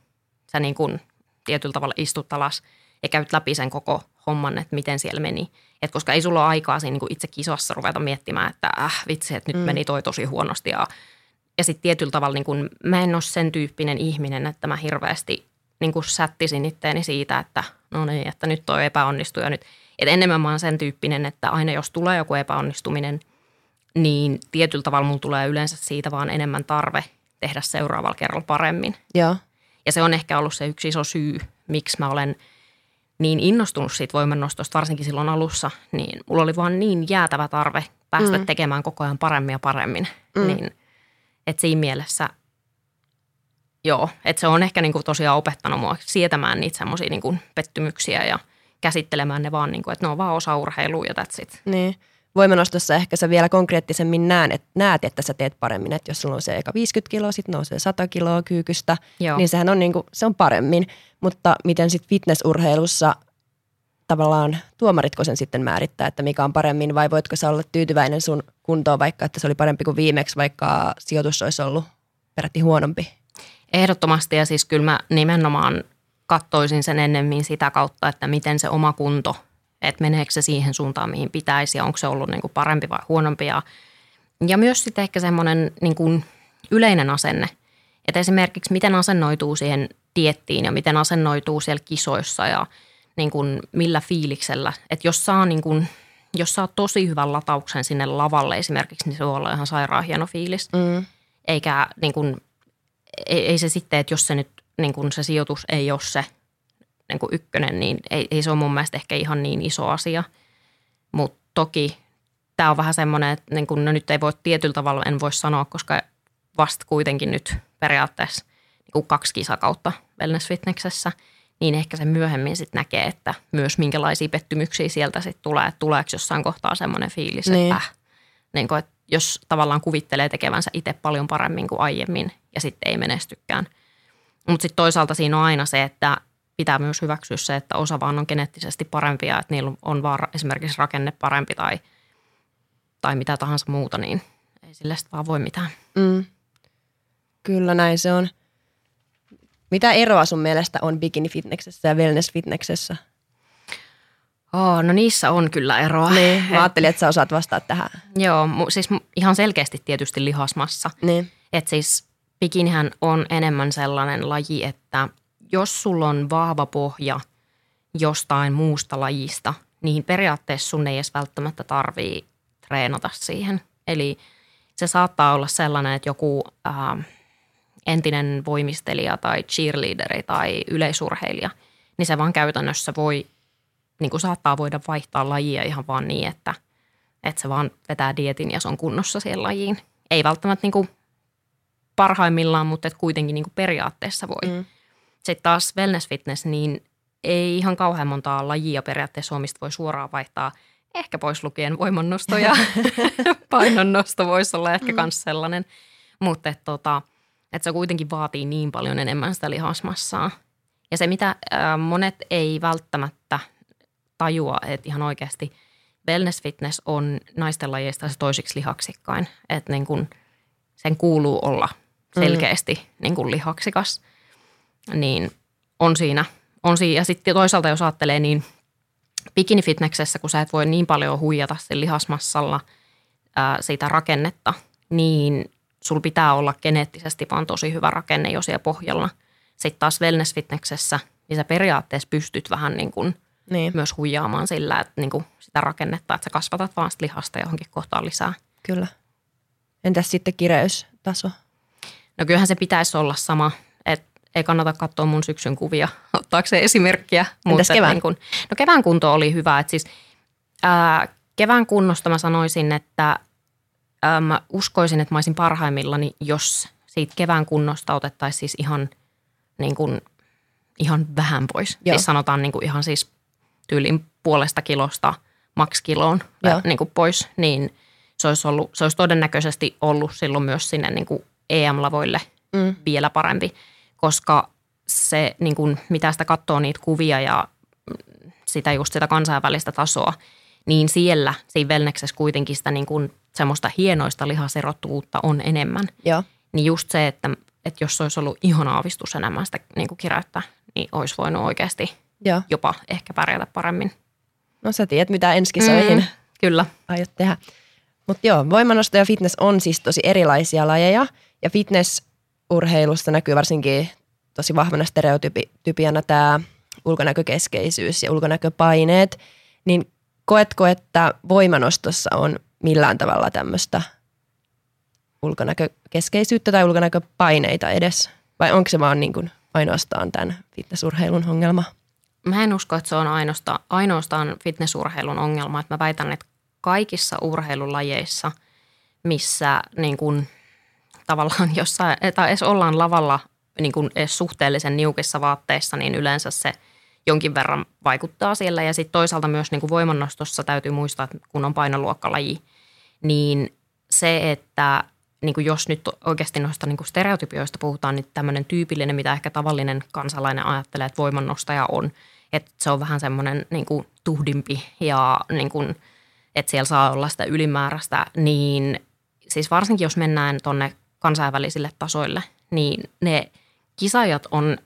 B: sä niin kun tietyllä tavalla istut alas ja käyt läpi sen koko homman, että miten siellä meni. Et koska ei sulla ole aikaa siinä niin itse kisassa ruveta miettimään, että äh vitsi, että nyt mm. meni toi tosi huonosti. Ja, ja sitten tietyllä tavalla niin kuin, mä en ole sen tyyppinen ihminen, että mä hirveästi niin kuin sättisin itteeni siitä, että no niin, että nyt toi epäonnistui ja nyt. Et enemmän mä oon sen tyyppinen, että aina jos tulee joku epäonnistuminen, niin tietyllä tavalla mulla tulee yleensä siitä vaan enemmän tarve tehdä seuraavalla kerralla paremmin.
A: Joo.
B: Ja se on ehkä ollut se yksi iso syy, miksi mä olen niin innostunut siitä voimannostosta, varsinkin silloin alussa, niin mulla oli vaan niin jäätävä tarve päästä mm. tekemään koko ajan paremmin ja paremmin. Mm. Niin, että siinä mielessä, joo, että se on ehkä niinku tosiaan opettanut mua sietämään niitä semmoisia niinku pettymyksiä ja käsittelemään ne vaan, niinku, että ne on vaan osa urheilua ja that's it.
A: Niin voimanostossa ehkä sä vielä konkreettisemmin näet, että, näet, että sä teet paremmin. Että jos sulla on se eka 50 kiloa, sitten nousee 100 kiloa kyykystä, Joo. niin sehän on, niin kuin, se on paremmin. Mutta miten sitten fitnessurheilussa tavallaan tuomaritko sen sitten määrittää, että mikä on paremmin vai voitko sä olla tyytyväinen sun kuntoon vaikka, että se oli parempi kuin viimeksi, vaikka sijoitus olisi ollut peräti huonompi?
B: Ehdottomasti ja siis kyllä mä nimenomaan kattoisin sen ennemmin sitä kautta, että miten se oma kunto – että meneekö se siihen suuntaan, mihin pitäisi ja onko se ollut niin kuin parempi vai huonompi. Ja, ja myös sitten ehkä semmoinen niin kuin yleinen asenne, että esimerkiksi miten asennoituu siihen diettiin ja miten asennoituu siellä kisoissa ja niin kuin millä fiiliksellä. Että jos saa, niin kuin, jos saa tosi hyvän latauksen sinne lavalle esimerkiksi, niin se voi olla ihan sairaan hieno fiilis. Mm. Eikä niin kuin, ei, ei se sitten, että jos se nyt niin kuin se sijoitus ei ole se, niin kuin ykkönen, niin ei, ei se ole mun mielestä ehkä ihan niin iso asia. Mutta toki tämä on vähän semmoinen, että niin kuin, no nyt ei voi tietyllä tavalla, en voi sanoa, koska vasta kuitenkin nyt periaatteessa niin kuin kaksi kisakautta wellness niin ehkä se myöhemmin sitten näkee, että myös minkälaisia pettymyksiä sieltä sitten tulee, että tuleeko jossain kohtaa semmoinen fiilis,
A: Niin.
B: että, äh, niin kuin, että jos tavallaan kuvittelee tekevänsä itse paljon paremmin kuin aiemmin ja sitten ei menestykään. Mutta sitten toisaalta siinä on aina se, että pitää myös hyväksyä se, että osa vaan on geneettisesti parempia, että niillä on vaan esimerkiksi rakenne parempi tai, tai mitä tahansa muuta, niin ei sille sitten vaan voi mitään.
A: Mm. Kyllä näin se on. Mitä eroa sun mielestä on bikini-fitneksessä ja wellness-fitneksessä?
B: Oh, no niissä on kyllä eroa.
A: Niin, mä ajattelin, että sä osaat vastata tähän.
B: Joo, siis ihan selkeästi tietysti lihasmassa.
A: Niin.
B: Että siis bikinihän on enemmän sellainen laji, että jos sulla on vahva pohja jostain muusta lajista, niin periaatteessa sun ei edes välttämättä tarvii treenata siihen. Eli se saattaa olla sellainen, että joku ää, entinen voimistelija tai cheerleaderi tai yleisurheilija, niin se vaan käytännössä voi, niin kuin saattaa voida vaihtaa lajia ihan vaan niin, että, että se vaan vetää dietin ja se on kunnossa siihen lajiin. Ei välttämättä niin kuin parhaimmillaan, mutta et kuitenkin niin kuin periaatteessa voi.
A: Mm.
B: Sitten taas wellness fitness, niin ei ihan kauhean montaa lajia periaatteessa ole, mistä voi suoraan vaihtaa. Ehkä pois lukien voimannosto ja painonnosto voisi olla ehkä myös sellainen. Mutta tota, et se kuitenkin vaatii niin paljon enemmän sitä lihasmassaa. Ja se, mitä monet ei välttämättä tajua, että ihan oikeasti wellness fitness on naisten lajeista se toisiksi lihaksikkain. Että niin kun sen kuuluu olla selkeästi niin kun lihaksikas. Niin on siinä, on siinä. Ja sitten toisaalta jos ajattelee, niin bikinifitneksessä, kun sä et voi niin paljon huijata sen lihasmassalla ää, sitä rakennetta, niin sul pitää olla geneettisesti vaan tosi hyvä rakenne jo siellä pohjalla. Sitten taas wellness-fitneksessä, niin sä periaatteessa pystyt vähän niin kuin
A: Niin,
B: myös huijaamaan sillä, että niin kuin sitä rakennetta, että sä kasvatat vaan sitä lihasta johonkin kohtaan lisää.
A: kyllä. Entäs sitten kireystaso?
B: No kyllähän se pitäisi olla sama, että ei kannata katsoa mun syksyn kuvia ottaakseen esimerkkiä.
A: Entäs
B: et
A: kevään?
B: Niin kun, no kevään kunto oli hyvä. Et siis, ää, kevään kunnosta mä sanoisin, että ää, mä uskoisin, että mä olisin parhaimmillani, jos siitä kevään kunnosta otettaisiin siis ihan, niin kun, ihan vähän pois.
A: Joo.
B: Siis sanotaan niin kun ihan siis tyylin puolesta kilosta maks kiloon
A: Joo.
B: ää, niin pois, niin se olisi, ollut, se olisi todennäköisesti ollut silloin myös sinne niin kuin EM-lavoille
A: Mm.
B: vielä parempi, koska se, niin kuin, mitä sitä katsoo niitä kuvia ja sitä just sitä kansainvälistä tasoa, niin siellä siinä Velneksessä kuitenkin sitä niin kuin semmoista hienoista lihaserottuvuutta on enemmän.
A: Joo,
B: Niin just se, että, että jos olisi ollut ihan aavistus enemmän sitä niin kuin kireyttä, niin olisi voinut oikeasti
A: joo.
B: jopa ehkä pärjätä paremmin.
A: No sä tiedät, mitä ensi mm.
B: Kyllä.
A: aiot tehdä. Mutta joo, voimannosto ja fitness on siis tosi erilaisia lajeja. Ja fitnessurheilussa näkyy varsinkin tosi vahvana stereotypiana tämä ulkonäkökeskeisyys ja ulkonäköpaineet. Niin koetko, että voimanostossa on millään tavalla tämmöistä ulkonäkökeskeisyyttä tai ulkonäköpaineita edes? Vai onko se vaan niin kuin ainoastaan tämän fitnessurheilun ongelma?
B: Mä en usko, että se on ainoastaan, ainoastaan fitnessurheilun ongelma. Että mä väitän, että kaikissa urheilulajeissa, missä niin kun, tavallaan jossain, tai edes ollaan lavalla niin kun edes suhteellisen niukissa vaatteissa, niin yleensä se jonkin verran vaikuttaa siellä. Ja sitten toisaalta myös niin kuin voimannostossa täytyy muistaa, että kun on painoluokkalaji, niin se, että niin kuin jos nyt oikeasti noista niin kuin stereotypioista puhutaan, niin tämmöinen tyypillinen, mitä ehkä tavallinen kansalainen ajattelee, että voimannostaja on, että se on vähän semmoinen niin kuin tuhdimpi ja niin kuin, että siellä saa olla sitä ylimääräistä, niin siis varsinkin jos mennään tuonne kansainvälisille tasoille, niin ne kisajat on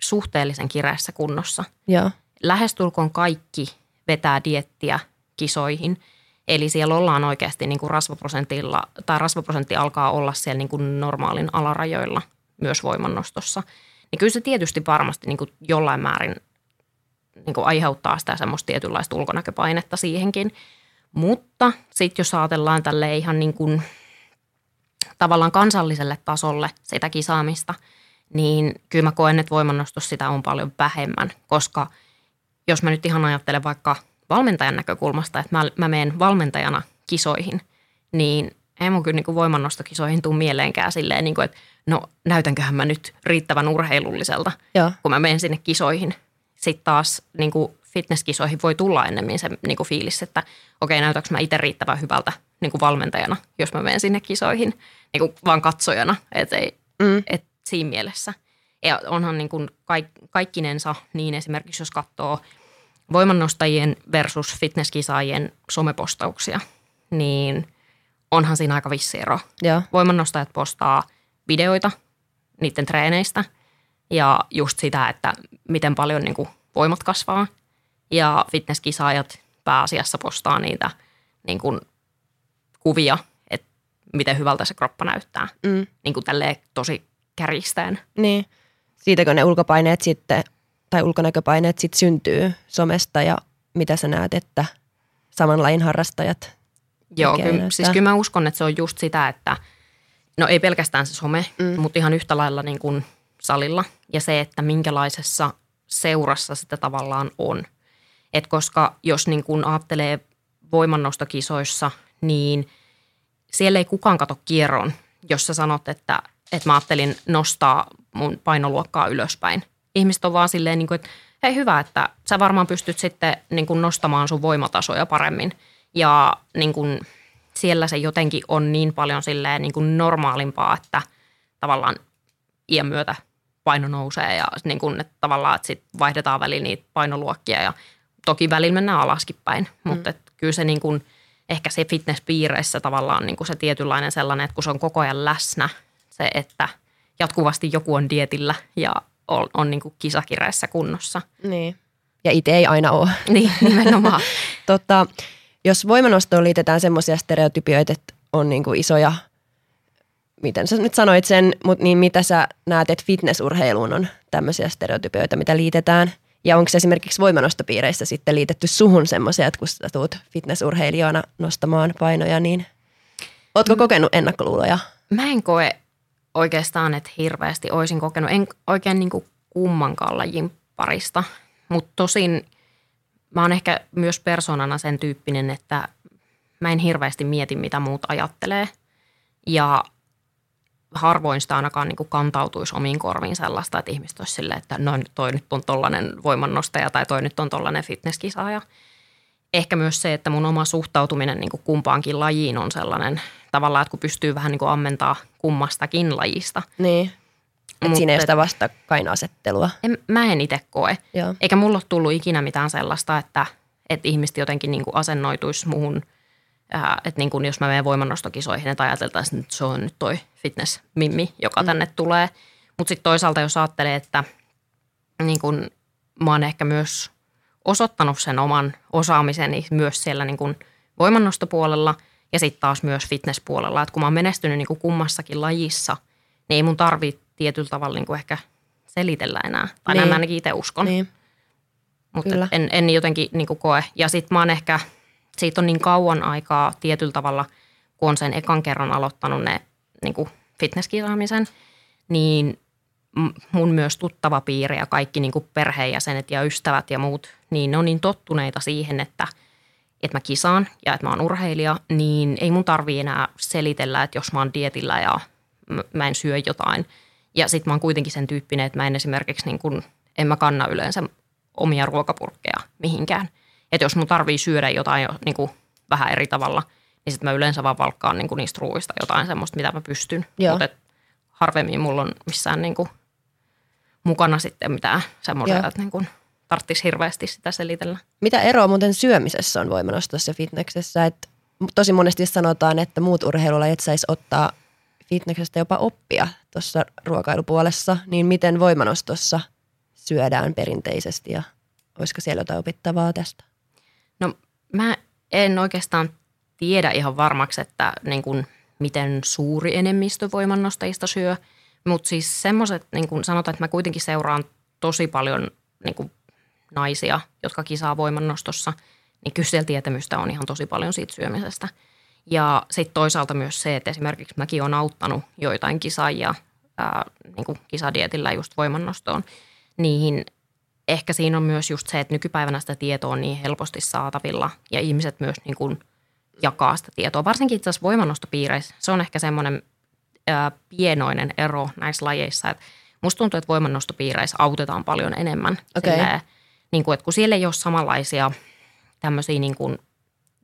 B: suhteellisen kireässä kunnossa.
A: Joo,
B: Lähestulkoon kaikki vetää diettiä kisoihin. Eli siellä ollaan oikeasti niin kuin rasvaprosentilla, tai rasvaprosentti alkaa olla siellä niin kuin normaalin alarajoilla myös voimannostossa. Niin kyllä se tietysti varmasti niin kuin jollain määrin niin kuin aiheuttaa sitä semmoista tietynlaista ulkonäköpainetta siihenkin. Mutta sitten jos ajatellaan tälle ihan niin kuin tavallaan kansalliselle tasolle sitä kisaamista, niin kyllä mä koen, että voimannostus sitä on paljon vähemmän, koska jos mä nyt ihan ajattelen vaikka valmentajan näkökulmasta, että mä, mä menen valmentajana kisoihin, niin ei mun kyllä niin kuin voimannostokisoihin tuu mieleenkään silleen, niin kuin, että no näytänköhän mä nyt riittävän urheilulliselta,
A: joo,
B: kun mä menen sinne kisoihin. sitten taas niin kuin fitnesskisoihin voi tulla ennemmin se niin kuin fiilis, että okei, näytäks mä itse riittävän hyvältä niin kuin valmentajana, jos mä menen sinne kisoihin, niin kuin vaan katsojana, että mm. et siinä mielessä. Ja onhan niin kuin kaik, kaikkinensa niin esimerkiksi, jos katsoo voimannostajien versus fitnesskisaajien somepostauksia, niin onhan siinä aika vissi ero.
A: Joo.
B: Voimannostajat postaa videoita niiden treeneistä ja just sitä, että miten paljon niin kuin voimat kasvaa. Ja fitnesskisaajat pääasiassa postaa niitä niin kuin kuvia, että miten hyvältä se kroppa näyttää. Mm. Niin kuin tälleen tosi kärjistäen.
A: Niin. Siitäkö ne ulkopaineet sitten, tai ulkonäköpaineet sitten syntyy somesta ja mitä sä näet, että saman lajin harrastajat
B: Joo, kyllä, siis kyllä mä uskon, että se on just sitä, että no ei pelkästään se some, mm. mutta ihan yhtä lailla niin kuin salilla ja se, että minkälaisessa seurassa sitä tavallaan on. Et koska jos niin kuin ajattelee voimannostokisoissa, niin siellä ei kukaan kato kierron, jos sä sanot, että, että mä ajattelin nostaa mun painoluokkaa ylöspäin. Ihmiset on vaan silleen, niin kuin, että hei hyvä, että sä varmaan pystyt sitten niin kuin nostamaan sun voimatasoja paremmin. Ja niin kuin, siellä se jotenkin on niin paljon silleen niin kuin normaalimpaa, että tavallaan iän myötä paino nousee ja niin kuin, että tavallaan että sit vaihdetaan väliin niitä painoluokkia ja toki välillä mennään alaskin päin, mm. mutta että kyllä se niin kuin, ehkä se fitnesspiireissä tavallaan niin kuin se tietynlainen sellainen, että kun se on koko ajan läsnä, se, että jatkuvasti joku on dietillä ja on, on niin kuin kisakireessä kunnossa.
A: Niin. Ja itse ei aina ole.
B: Niin, nimenomaan.
A: tota, jos voimanostoon liitetään semmoisia stereotypioita, että on niin kuin isoja, miten sä nyt sanoit sen, mutta niin mitä sä näet, että fitnessurheiluun on tämmöisiä stereotypioita, mitä liitetään? Ja onko esimerkiksi voimanostopiireissä sitten liitetty suhun semmoisia, että kun sä tuut fitnessurheilijana nostamaan painoja, niin ootko mm. kokenut ennakkoluuloja?
B: Mä en koe oikeastaan, että hirveästi olisin kokenut. En oikein niin kuin kummankaan lajin parista, mutta tosin – mä oon ehkä myös persoonana sen tyyppinen, että mä en hirveästi mieti, mitä muut ajattelee. Ja harvoin sitä ainakaan niin kuin kantautuisi omiin korviin sellaista, että ihmiset olisi silleen, että no toi nyt on tollainen voimannostaja tai toi nyt on tollainen fitnesskisaaja. Ehkä myös se, että mun oma suhtautuminen niin kuin kumpaankin lajiin on sellainen tavallaan, että kun pystyy vähän niin kuin ammentaa kummastakin lajista.
A: Niin. Et siinä ei ole sitä vastakkainasettelua.
B: En, mä en itse koe. Joo. Eikä mulla ole tullut ikinä mitään sellaista, että, että ihmiset jotenkin niin kuin asennoituisi muuhun, äh, että niin kuin jos mä menen voimannostokisoihin, että ajateltaisiin, että se on nyt toi fitness-mimmi, joka mm. tänne tulee. Mutta sitten toisaalta jos ajattelee, että niin kuin mä oon ehkä myös osoittanut sen oman osaamiseni myös siellä niin kuin voimannostopuolella ja sitten taas myös fitnesspuolella. Että kun mä oon menestynyt niin kuin kummassakin lajissa, niin ei mun tarvitse tietyllä tavalla niin kuin ehkä selitellä enää. Tai niin. näin mä ainakin itse uskon. Niin. Mutta en, en jotenkin niin kuin koe. Ja sitten mä oon ehkä, siitä on niin kauan aikaa tietyllä tavalla, kun on sen ekan kerran aloittanut ne niin kuin fitnesskisaamisen, niin mun myös tuttava piiri ja kaikki niin kuin perheenjäsenet ja ystävät ja muut, niin ne on niin tottuneita siihen, että, että mä kisaan ja että mä oon urheilija, niin ei mun tarvii enää selitellä, että jos mä oon dietillä ja mä en syö jotain – ja sitten mä oon kuitenkin sen tyyppinen, että mä en esimerkiksi niin kun, en mä kanna yleensä omia ruokapurkkeja mihinkään. Että jos mun tarvii syödä jotain jo niin kuin vähän eri tavalla, niin sitten mä yleensä vaan valkkaan niin kuin niistä ruuista jotain semmoista, mitä mä pystyn. Mutta harvemmin mulla on missään niin kuin mukana sitten mitään semmoisia, että niin kuin tarttisi hirveästi sitä selitellä.
A: Mitä eroa muuten syömisessä on voimanostossa ja fitneksessä? Et tosi monesti sanotaan, että muut urheilulajit saisi ottaa fitneksestä jopa oppia tuossa ruokailupuolessa, niin miten voimanostossa syödään perinteisesti ja olisiko siellä jotain opittavaa tästä?
B: No mä en oikeastaan tiedä ihan varmaksi, että niin kuin, miten suuri enemmistö voimannostajista syö, mutta siis semmoiset, niin kuin sanotaan, että mä kuitenkin seuraan tosi paljon niin kuin naisia, jotka kisaa voimannostossa, niin kyllä tietämystä on ihan tosi paljon siitä syömisestä – ja sitten toisaalta myös se, että esimerkiksi mäkin olen auttanut joitain kisaajia ää, niin kuin kisadietillä just voimannostoon, niin ehkä siinä on myös just se, että nykypäivänä sitä tietoa on niin helposti saatavilla ja ihmiset myös niin kuin jakaa sitä tietoa. Varsinkin itse asiassa voimannostopiireissä se on ehkä semmoinen ää, pienoinen ero näissä lajeissa, että musta tuntuu, että voimannostopiireissä autetaan paljon enemmän.
A: Okay. Silleen,
B: niin kuin, että kun siellä ei ole samanlaisia tämmöisiä, niin kuin,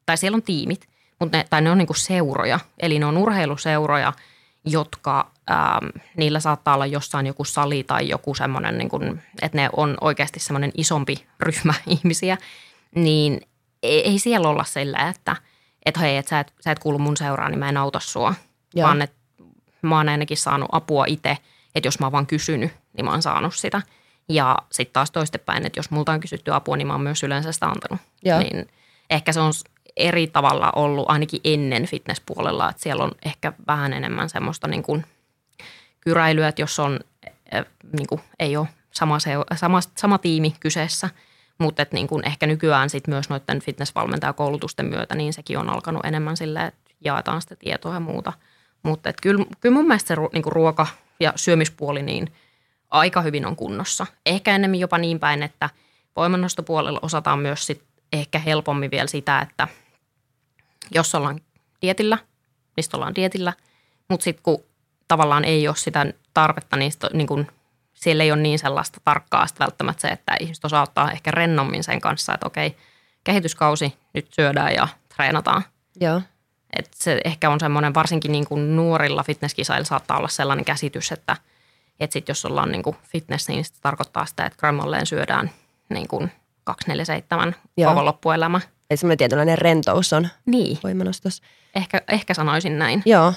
B: tai siellä on tiimit, mutta ne, tai ne on niin kuin seuroja, eli ne on urheiluseuroja, jotka ähm, niillä saattaa olla jossain joku sali tai joku semmoinen, niin kuin, että ne on oikeasti semmoinen isompi ryhmä ihmisiä, niin ei, ei siellä olla sillä, että, että hei, että sä et, sä et kuulu mun seuraan, niin mä en auta sua, Joo. vaan että mä oon ainakin saanut apua itse, että jos mä oon vaan kysynyt, niin mä oon saanut sitä. Ja sitten taas toistepäin, että jos multa on kysytty apua, niin mä oon myös yleensä sitä antanut. Joo. Niin ehkä se on eri tavalla ollut ainakin ennen fitnesspuolella, että siellä on ehkä vähän enemmän semmoista niin kuin kyräilyä, että jos on, niin kuin, ei ole sama, se, sama, sama tiimi kyseessä, mutta että niin ehkä nykyään sit myös noiden fitnessvalmentajakoulutusten myötä, niin sekin on alkanut enemmän silleen, että jaetaan sitä tietoa ja muuta. Mutta kyllä, kyllä mun mielestä se niin ruoka ja syömispuoli niin aika hyvin on kunnossa. Ehkä enemmän jopa niin päin, että voimannostopuolella osataan myös sit ehkä helpommin vielä sitä, että – jos ollaan dietillä, niin ollaan dietillä. Mutta sitten kun tavallaan ei ole sitä tarvetta, niin, sit, niin kun, siellä ei ole niin sellaista tarkkaa sit välttämättä se, että ihmiset osaa ottaa ehkä rennommin sen kanssa, että okei, kehityskausi, nyt syödään ja treenataan.
A: Joo.
B: Et se ehkä on semmoinen, varsinkin niin kuin nuorilla fitnesskisailla saattaa olla sellainen käsitys, että et sit jos ollaan niin kuin fitness, niin se tarkoittaa sitä, että grammalleen syödään niin kuin 247 koko loppuelämä.
A: Eli semmoinen tietynlainen rentous on
B: niin.
A: voimanostossa.
B: Ehkä, ehkä sanoisin näin.
A: Joo.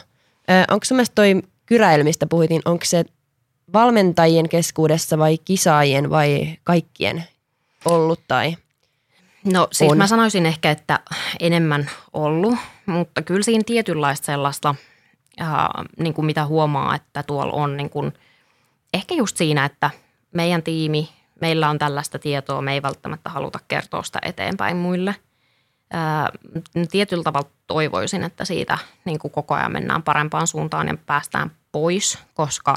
A: onko sun mielestä toi kyräily, mistä puhuttiin, onko se valmentajien keskuudessa vai kisaajien vai kaikkien ollut tai
B: No siis on. mä sanoisin ehkä, että enemmän ollut, mutta kyllä siinä tietynlaista sellaista, äh, niin kuin mitä huomaa, että tuolla on niin kuin, ehkä just siinä, että meidän tiimi, meillä on tällaista tietoa, me ei välttämättä haluta kertoa sitä eteenpäin muille – ää, tietyllä tavalla toivoisin, että siitä niin kuin koko ajan mennään parempaan suuntaan ja päästään pois, koska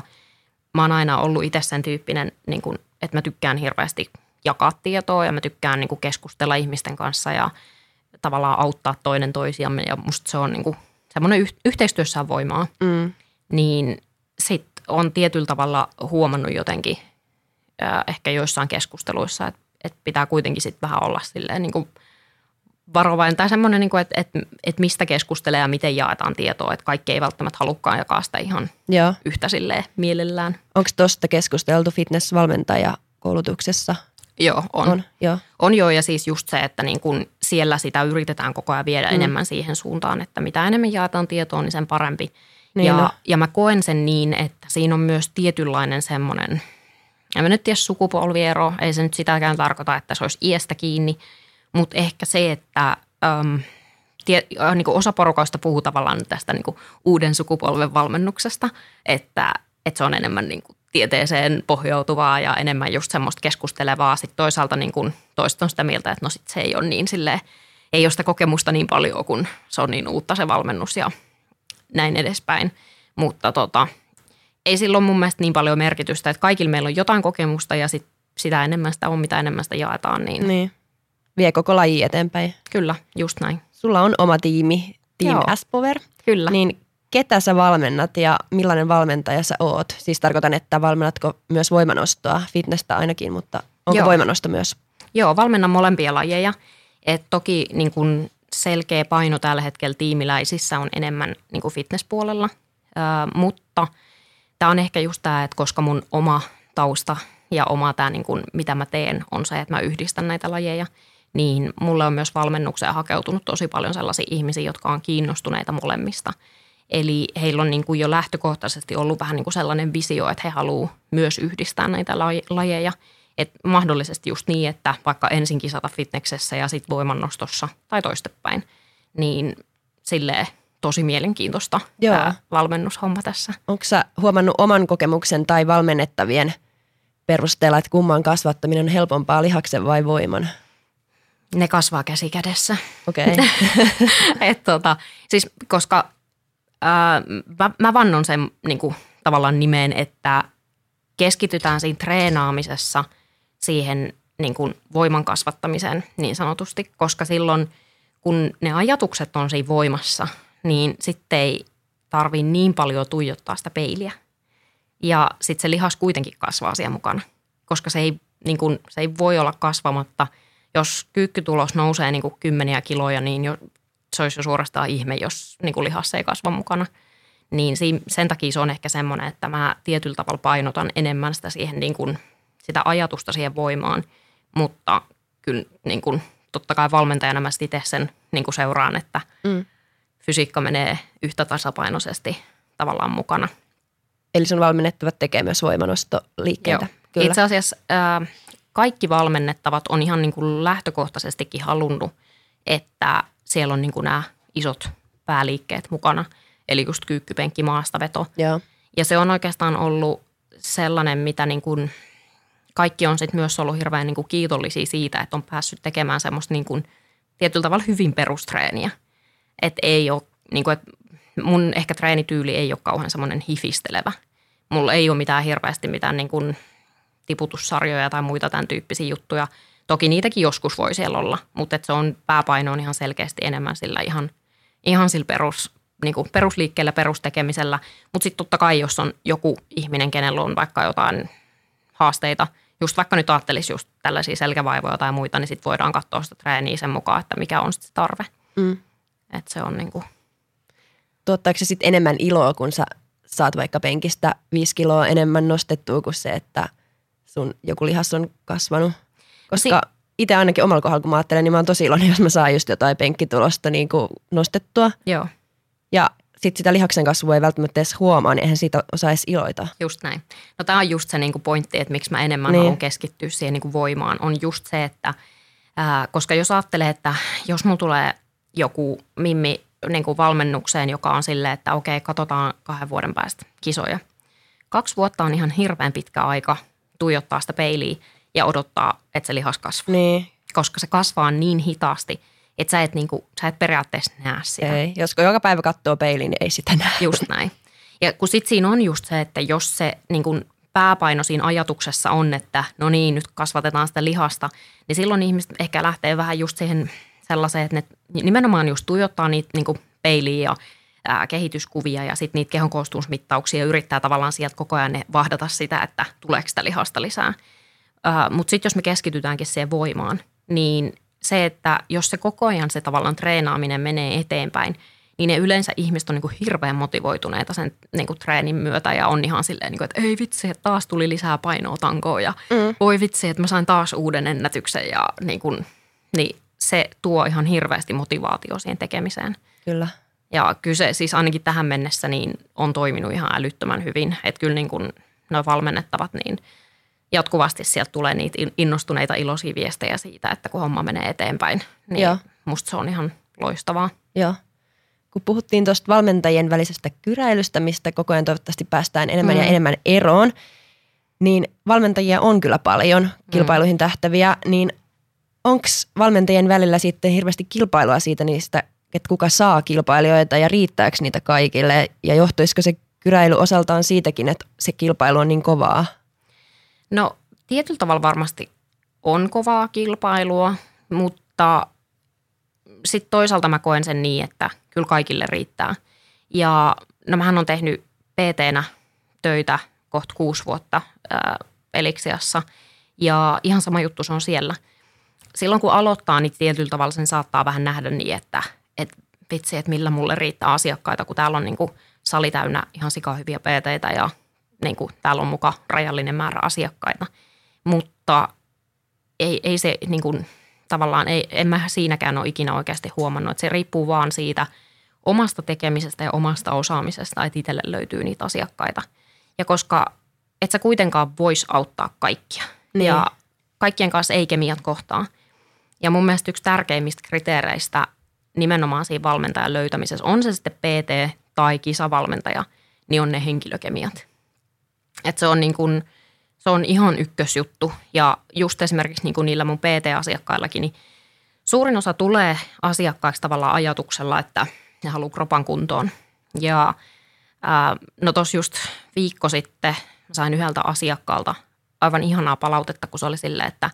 B: mä oon aina ollut itse sen tyyppinen, niin kuin, että mä tykkään hirveästi jakaa tietoa ja mä tykkään niin kuin keskustella ihmisten kanssa ja tavallaan auttaa toinen toisiamme ja musta se on niin kuin, semmoinen yh- yhteistyössä on voimaa. Mm. Niin sit on tietyllä tavalla huomannut jotenkin äh, ehkä joissain keskusteluissa, että, että pitää kuitenkin sitten vähän olla silleen niin kuin – varovainen tai semmoinen, niin että, että, että mistä keskustelee ja miten jaetaan tietoa, että kaikki ei välttämättä halukkaan jakaa sitä ihan Joo. yhtä silleen mielellään.
A: Onko tuosta keskusteltu fitnessvalmentajakoulutuksessa?
B: Joo, on.
A: On, joo.
B: on joo, ja siis just se, että niin kun siellä sitä yritetään koko ajan viedä mm. enemmän siihen suuntaan, että mitä enemmän jaetaan tietoa, niin sen parempi. Niin ja, no. ja mä koen sen niin, että siinä on myös tietynlainen semmoinen, en mä nyt tiedä sukupolviero, ei se nyt sitäkään tarkoita, että se olisi iästä kiinni – mutta ehkä se, että äm, tie, niin osa porukoista puhuu tavallaan tästä niin uuden sukupolven valmennuksesta, että, että se on enemmän niin tieteeseen pohjautuvaa ja enemmän just semmoista keskustelevaa. Sitten toisaalta niin kuin toista on sitä mieltä, että no sit se ei ole niin silleen, ei ole sitä kokemusta niin paljon, kun se on niin uutta se valmennus ja näin edespäin. Mutta tota, ei silloin mun mielestä niin paljon merkitystä, että kaikilla meillä on jotain kokemusta ja sit sitä enemmän sitä on, mitä enemmän sitä jaetaan. Niin,
A: niin vie koko laji eteenpäin.
B: Kyllä, just näin.
A: Sulla on oma tiimi, Team Joo. S-Power.
B: Kyllä.
A: Niin ketä sä valmennat ja millainen valmentaja sä oot? Siis tarkoitan, että valmennatko myös voimanostoa, fitnessä ainakin, mutta onko Joo. voimanosto myös?
B: Joo, valmennan molempia lajeja. Et toki niin kun selkeä paino tällä hetkellä tiimiläisissä on enemmän niin kuin fitnesspuolella, ö, mutta tämä on ehkä just tämä, että koska mun oma tausta ja oma tämä, niin kun, mitä mä teen, on se, että mä yhdistän näitä lajeja – niin mulle on myös valmennukseen hakeutunut tosi paljon sellaisia ihmisiä, jotka on kiinnostuneita molemmista. Eli heillä on niin kuin jo lähtökohtaisesti ollut vähän niin kuin sellainen visio, että he haluavat myös yhdistää näitä lajeja. Et mahdollisesti just niin, että vaikka ensin kisata fitneksessä ja sitten voimannostossa tai toistepäin, niin silleen tosi mielenkiintoista Joo. tämä valmennushomma tässä.
A: Onko sä huomannut oman kokemuksen tai valmennettavien perusteella, että kumman kasvattaminen on helpompaa lihaksen vai voiman?
B: Ne kasvaa käsi kädessä.
A: Okei. Okay.
B: tota, siis koska ää, mä, mä vannon sen niin kuin, tavallaan nimeen, että keskitytään siinä treenaamisessa siihen niin kuin, voiman kasvattamiseen niin sanotusti, koska silloin kun ne ajatukset on siinä voimassa, niin sitten ei tarvii niin paljon tuijottaa sitä peiliä. Ja sitten se lihas kuitenkin kasvaa siellä mukana, koska se ei niin kuin, se ei voi olla kasvamatta. Jos kyykkytulos nousee niin kuin kymmeniä kiloja, niin jo, se olisi jo suorastaan ihme, jos niin kuin lihassa ei kasva mukana. Niin sen takia se on ehkä semmoinen, että mä tietyllä tavalla painotan enemmän sitä siihen niin kuin, sitä ajatusta siihen voimaan, mutta kyllä niin kuin, totta kai valmentajana mä itse sen niin kuin seuraan, että mm. fysiikka menee yhtä tasapainoisesti tavallaan mukana.
A: Eli sun valmennettavat tekee myös voimanostoliikkeitä.
B: Joo. Kyllä. Itse asiassa äh, kaikki valmennettavat on ihan niin kuin lähtökohtaisestikin halunnut, että siellä on niin kuin nämä isot pääliikkeet mukana. Eli just kyykkypenkki, maastaveto.
A: Joo.
B: Ja se on oikeastaan ollut sellainen, mitä niin kuin kaikki on sitten myös ollut hirveän niin kuin kiitollisia siitä, että on päässyt tekemään semmoista niin kuin tietyllä tavalla hyvin perustreeniä. Että ei ole, niin kuin, että mun ehkä treenityyli ei ole kauhean semmoinen hifistelevä. Mulla ei ole mitään hirveästi mitään niin kuin tiputussarjoja tai muita tämän tyyppisiä juttuja. Toki niitäkin joskus voi siellä olla, mutta se on pääpaino on ihan selkeästi enemmän sillä ihan, ihan sillä perus, niin kuin perusliikkeellä, perustekemisellä. Mutta sitten totta kai, jos on joku ihminen, kenellä on vaikka jotain haasteita, just vaikka nyt ajattelisi just tällaisia selkävaivoja tai muita, niin sitten voidaan katsoa sitä treeniä sen mukaan, että mikä on sitten se tarve. Mm. Että se on niin kuin...
A: Tuottaako se sitten enemmän iloa, kun sä saat vaikka penkistä viisi kiloa enemmän nostettua kuin se, että sun joku lihas on kasvanut? Koska si- itse ainakin omalla kohdalla, kun mä ajattelen, niin mä oon tosi iloinen, jos mä saan just jotain penkkitulosta niin kuin nostettua.
B: Joo.
A: Ja sitten sitä lihaksen kasvua ei välttämättä edes huomaa, niin eihän siitä osaa edes iloita.
B: Just näin. No tämä on just se niinku pointti, että miksi mä enemmän niin. haluan keskittyä siihen niinku voimaan, on just se, että ää, koska jos ajattelee, että jos mulla tulee joku mimmi niinku valmennukseen, joka on silleen, että okei, katsotaan kahden vuoden päästä kisoja. Kaksi vuotta on ihan hirveän pitkä aika tuijottaa sitä peiliä ja odottaa, että se lihas kasvaa.
A: Niin.
B: Koska se kasvaa niin hitaasti – että sä et, niinku, sä et periaatteessa näe sitä.
A: Ei, jos joka päivä katsoo peiliin, niin ei sitä näe.
B: Just näin. Ja kun sit siinä on just se, että jos se niinku, pääpaino siinä ajatuksessa on, että no niin, nyt kasvatetaan sitä lihasta, niin silloin ihmiset ehkä lähtee vähän just siihen sellaiseen, että ne nimenomaan just tuijottaa niitä niinku, peiliä ja ää, kehityskuvia ja sitten niitä kehon koostumusmittauksia yrittää tavallaan sieltä koko ajan ne vahdata sitä, että tuleeko sitä lihasta lisää. Mutta sitten jos me keskitytäänkin siihen voimaan, niin se, että jos se koko ajan se tavallaan treenaaminen menee eteenpäin, niin ne yleensä ihmiset on niin kuin hirveän motivoituneita sen niin kuin treenin myötä ja on ihan silleen, niin kuin, että ei vitsi, että taas tuli lisää painoa tankoon ja mm. voi vitsi, että mä sain taas uuden ennätyksen ja niin, kuin, niin se tuo ihan hirveästi motivaatio siihen tekemiseen.
A: Kyllä.
B: Ja kyse siis ainakin tähän mennessä niin on toiminut ihan älyttömän hyvin, että kyllä niin kuin nuo valmennettavat niin – jatkuvasti sieltä tulee niitä innostuneita iloisia viestejä siitä, että kun homma menee eteenpäin, niin Joo. musta se on ihan loistavaa.
A: Joo. Kun puhuttiin tuosta valmentajien välisestä kyräilystä, mistä koko ajan toivottavasti päästään enemmän mm. ja enemmän eroon, niin valmentajia on kyllä paljon kilpailuihin mm. tähtäviä, niin onko valmentajien välillä sitten hirveästi kilpailua siitä niistä, että kuka saa kilpailijoita ja riittääkö niitä kaikille ja johtuisiko se kyräily osaltaan siitäkin, että se kilpailu on niin kovaa?
B: No tietyllä tavalla varmasti on kovaa kilpailua, mutta sitten toisaalta mä koen sen niin, että kyllä kaikille riittää. Ja no mähän on tehnyt PT-nä töitä kohta kuusi vuotta ää, Eliksiassa ja ihan sama juttu se on siellä. Silloin kun aloittaa, niin tietyllä tavalla sen saattaa vähän nähdä niin, että, että vitsi, että millä mulle riittää asiakkaita, kun täällä on niin kuin sali täynnä ihan sikahyviä PT-tä ja niin kuin täällä on muka rajallinen määrä asiakkaita. Mutta ei, ei se niin kuin, tavallaan, ei, en mä siinäkään ole ikinä oikeasti huomannut, että se riippuu vaan siitä omasta tekemisestä ja omasta osaamisesta, että itselle löytyy niitä asiakkaita. Ja koska et sä kuitenkaan vois auttaa kaikkia niin. ja kaikkien kanssa ei kemiat kohtaa. Ja mun mielestä yksi tärkeimmistä kriteereistä nimenomaan siinä valmentajan löytämisessä, on se sitten PT tai kisavalmentaja, niin on ne henkilökemiat. Et se on niin kuin, se on ihan ykkösjuttu ja just esimerkiksi niin niillä mun PT-asiakkaillakin, niin suurin osa tulee asiakkaiksi tavallaan ajatuksella, että ne haluaa kropan kuntoon. Ja ää, no tos just viikko sitten sain yhdeltä asiakkaalta aivan ihanaa palautetta, kun se oli silleen, että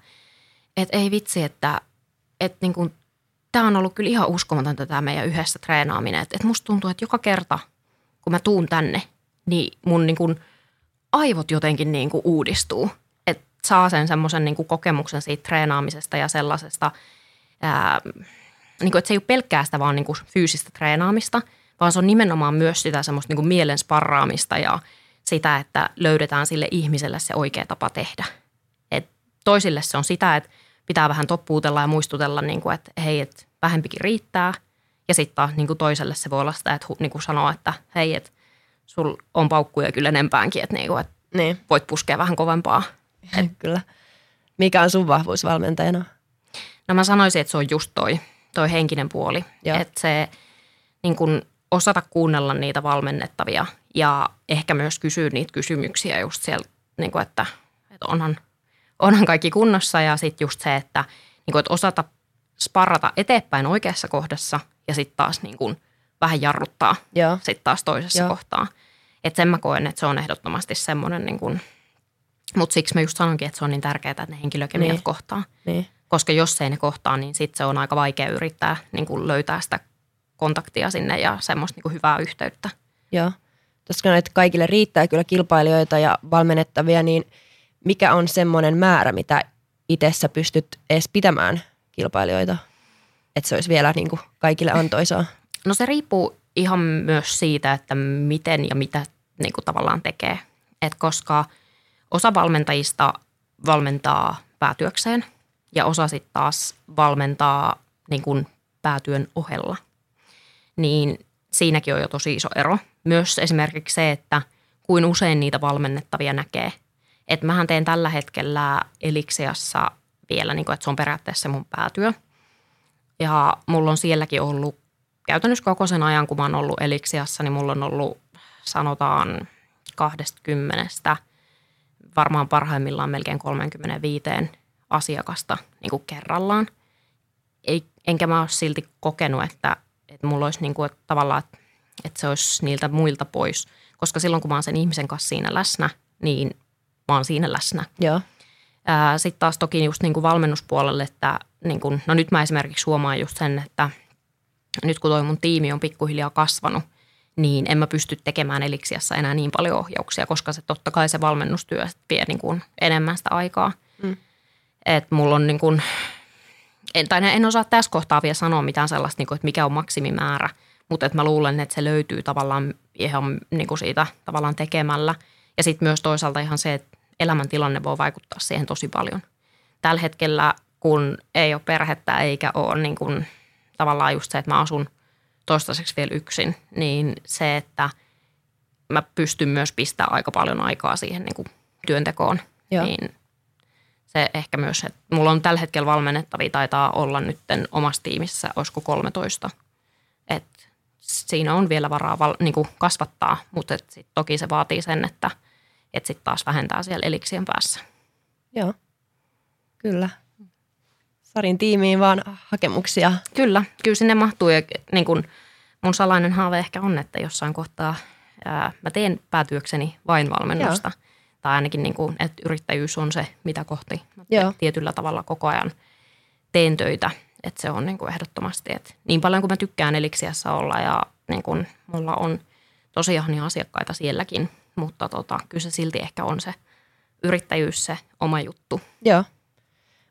B: et ei vitsi, että et niin kuin, tämä on ollut kyllä ihan uskomatonta tämä meidän yhdessä treenaaminen. Että et musta tuntuu, että joka kerta, kun mä tuun tänne, niin mun niin kuin – aivot jotenkin niin kuin uudistuu. Et saa sen semmoisen niin kokemuksen siitä treenaamisesta ja sellaisesta, niin että se ei ole pelkkää sitä vaan niin fyysistä treenaamista, vaan se on nimenomaan myös sitä semmoista niin mielen sparraamista ja sitä, että löydetään sille ihmiselle se oikea tapa tehdä. Et toisille se on sitä, että pitää vähän toppuutella ja muistutella, niin kuin, että hei, että vähempikin riittää. Ja sitten taas niin kuin toiselle se voi olla sitä, että niin kuin sanoa, että hei, että sul on paukkuja kyllä enempäänkin, että, niin kuin, että
A: Niin,
B: voit puskea vähän kovempaa.
A: Et, kyllä. Mikä on sun vahvuus valmentajana?
B: No mä sanoisin, että se on just toi, toi henkinen puoli. Että se niin kun osata kuunnella niitä valmennettavia ja ehkä myös kysyä niitä kysymyksiä just siellä, niin kun, että, että onhan, onhan kaikki kunnossa ja sitten just se, että, niin kun, että osata sparrata eteenpäin oikeassa kohdassa ja sitten taas niin kun vähän jarruttaa sitten taas toisessa
A: Joo.
B: Kohtaa. Että sen mä koen, että se on ehdottomasti semmoinen, niin kun, mutta siksi mä just sanonkin, että se on niin tärkeää, että ne henkilökemiat
A: Niin.
B: kohtaa
A: Niin.
B: koska jos ei ne kohtaa, niin sitten se on aika vaikea yrittää niin kuin löytää sitä kontaktia sinne ja semmoista niin kuin hyvää yhteyttä.
A: Joo. Sanoit, että kaikille riittää kyllä kilpailijoita ja valmennettavia, niin mikä on semmoinen määrä, mitä itse sä pystyt edes pitämään kilpailijoita? Että se olisi vielä niin kuin kaikille antoisaa.
B: No se riippuu ihan myös siitä, että miten ja mitä niin kuin tavallaan tekee. Et koska osa valmentajista valmentaa päätyökseen ja osa sitten taas valmentaa niin kuin päätyön ohella. Niin siinäkin on jo tosi iso ero. Myös esimerkiksi se, että kuin usein niitä valmennettavia näkee. Että mähän teen tällä hetkellä Eliksiassa vielä, niin kuin, että se on periaatteessa mun päätyö. Ja mulla on sielläkin ollut käytännössä koko sen ajan, kun mä oon ollut Eliksiassa, niin mulla on ollut sanotaan 20 varmaan parhaimmillaan melkein 35 asiakasta niin kuin kerrallaan. Ei, enkä mä ole silti kokenut, että, että mulla olisi niin kuin, että tavallaan, että, että se olisi niiltä muilta pois. Koska silloin, kun mä oon sen ihmisen kanssa siinä läsnä, niin mä oon siinä läsnä.
A: Joo.
B: Sitten taas toki just niin kuin valmennuspuolelle, että niin kuin, no nyt mä esimerkiksi huomaan just sen, että nyt kun toi mun tiimi on pikkuhiljaa kasvanut, niin en mä pysty tekemään eliksiassa enää niin paljon ohjauksia, koska se totta kai se valmennustyö vie niin kuin enemmän sitä aikaa.
A: Mm.
B: Että mulla on niin kuin, en, tai en osaa tässä kohtaa vielä sanoa mitään sellaista, niin kuin, että mikä on maksimimäärä, mutta että mä luulen, että se löytyy tavallaan ihan niin kuin siitä tavallaan tekemällä. Ja sitten myös toisaalta ihan se, että elämäntilanne voi vaikuttaa siihen tosi paljon. Tällä hetkellä, kun ei ole perhettä eikä ole niin kuin, tavallaan just se, että mä asun toistaiseksi vielä yksin, niin se, että mä pystyn myös pistämään aika paljon aikaa siihen niin kuin työntekoon,
A: Joo.
B: niin se ehkä myös, että mulla on tällä hetkellä valmennettavia, taitaa olla nytten omassa tiimissä, olisiko 13. Et siinä on vielä varaa val, niin kuin kasvattaa, mutta et sit toki se vaatii sen, että et sit taas vähentää siellä eliksien päässä.
A: Joo. Kyllä. Sarin tiimiin vaan hakemuksia.
B: Kyllä, kyllä sinne mahtuu ja niin kun mun salainen haave ehkä on, että jossain kohtaa ää, mä teen päätyökseni vain valmennusta. Tai ainakin niin kuin, että yrittäjyys on se, mitä kohti mä
A: Joo.
B: tietyllä tavalla koko ajan teen töitä. Että se on niin kuin ehdottomasti, että niin paljon kuin mä tykkään Eliksiassa olla ja niin kuin mulla on tosi ihania asiakkaita sielläkin, mutta tota, kyllä se silti ehkä on se yrittäjyys se oma juttu.
A: Joo.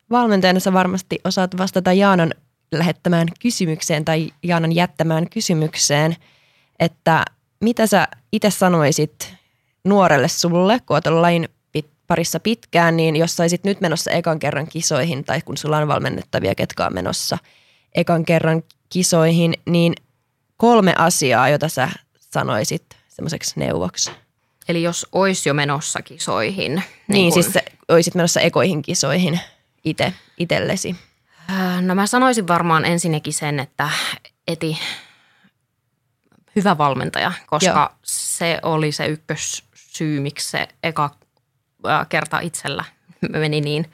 A: Valmentajana sä varmasti osaat vastata Jaanan lähettämään kysymykseen tai Jaanan jättämään kysymykseen, että mitä sä itse sanoisit nuorelle sulle, kun oot pit- parissa pitkään, niin jos saisit nyt menossa ekan kerran kisoihin tai kun sulla on valmennettavia, ketkä on menossa ekan kerran kisoihin, niin kolme asiaa, jota sä sanoisit semmoiseksi neuvoksi.
B: Eli jos olisi jo menossa kisoihin.
A: Niin,
B: kun-
A: niin siis sä olisit menossa ekoihin kisoihin itse, itsellesi.
B: Äh, No mä sanoisin varmaan ensinnäkin sen, että eti hyvä valmentaja, koska
A: Joo.
B: Joo. se oli se ykkössyy, miksi se eka äh, kerta itsellä meni niin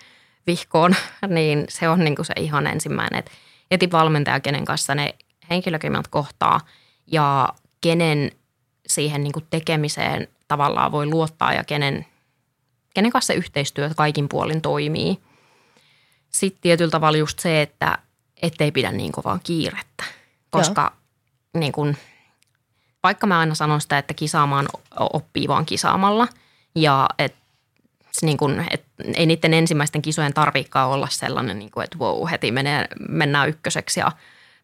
B: vihkoon, niin se on niin kuin se ihan ensimmäinen, että eti valmentaja, kenen kanssa ne henkilökemiat kohtaa ja kenen siihen niin kuin tekemiseen tavallaan voi luottaa ja kenen, kenen kanssa se yhteistyö kaikin puolin toimii. Sitten tietyllä tavalla just se, että ettei pidä niin kovaa kiirettä, koska niin kun, vaikka mä aina sanon sitä, että kisaamaan oppii vaan kisaamalla ja et, niin kuin, et ei niiden ensimmäisten kisojen tarviikaan olla sellainen, niin kuin, että wow, heti menee, mennään ykköseksi ja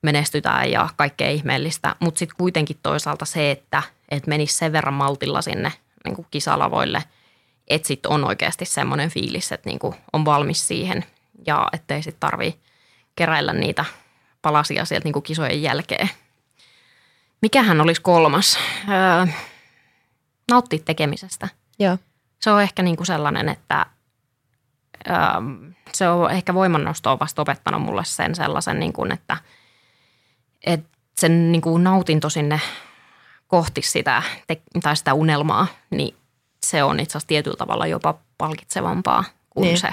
B: menestytään ja kaikkea ihmeellistä. Mutta sitten kuitenkin toisaalta se, että, että menisi sen verran maltilla sinne niin kuin kisalavoille, että sitten on oikeasti semmoinen fiilis, että niin kuin on valmis siihen ja ettei sitten tarvii keräillä niitä palasia sieltä niin kuin kisojen jälkeen. Mikähän olisi kolmas? Öö, nauttia tekemisestä.
A: Joo.
B: Se on ehkä niin kuin sellainen, että öö, se on ehkä voimannosto on vasta opettanut mulle sen sellaisen, niin kuin, että, että sen niin kuin nautinto sinne kohti sitä, tai sitä unelmaa, niin se on itse asiassa tietyllä tavalla jopa palkitsevampaa kuin niin. se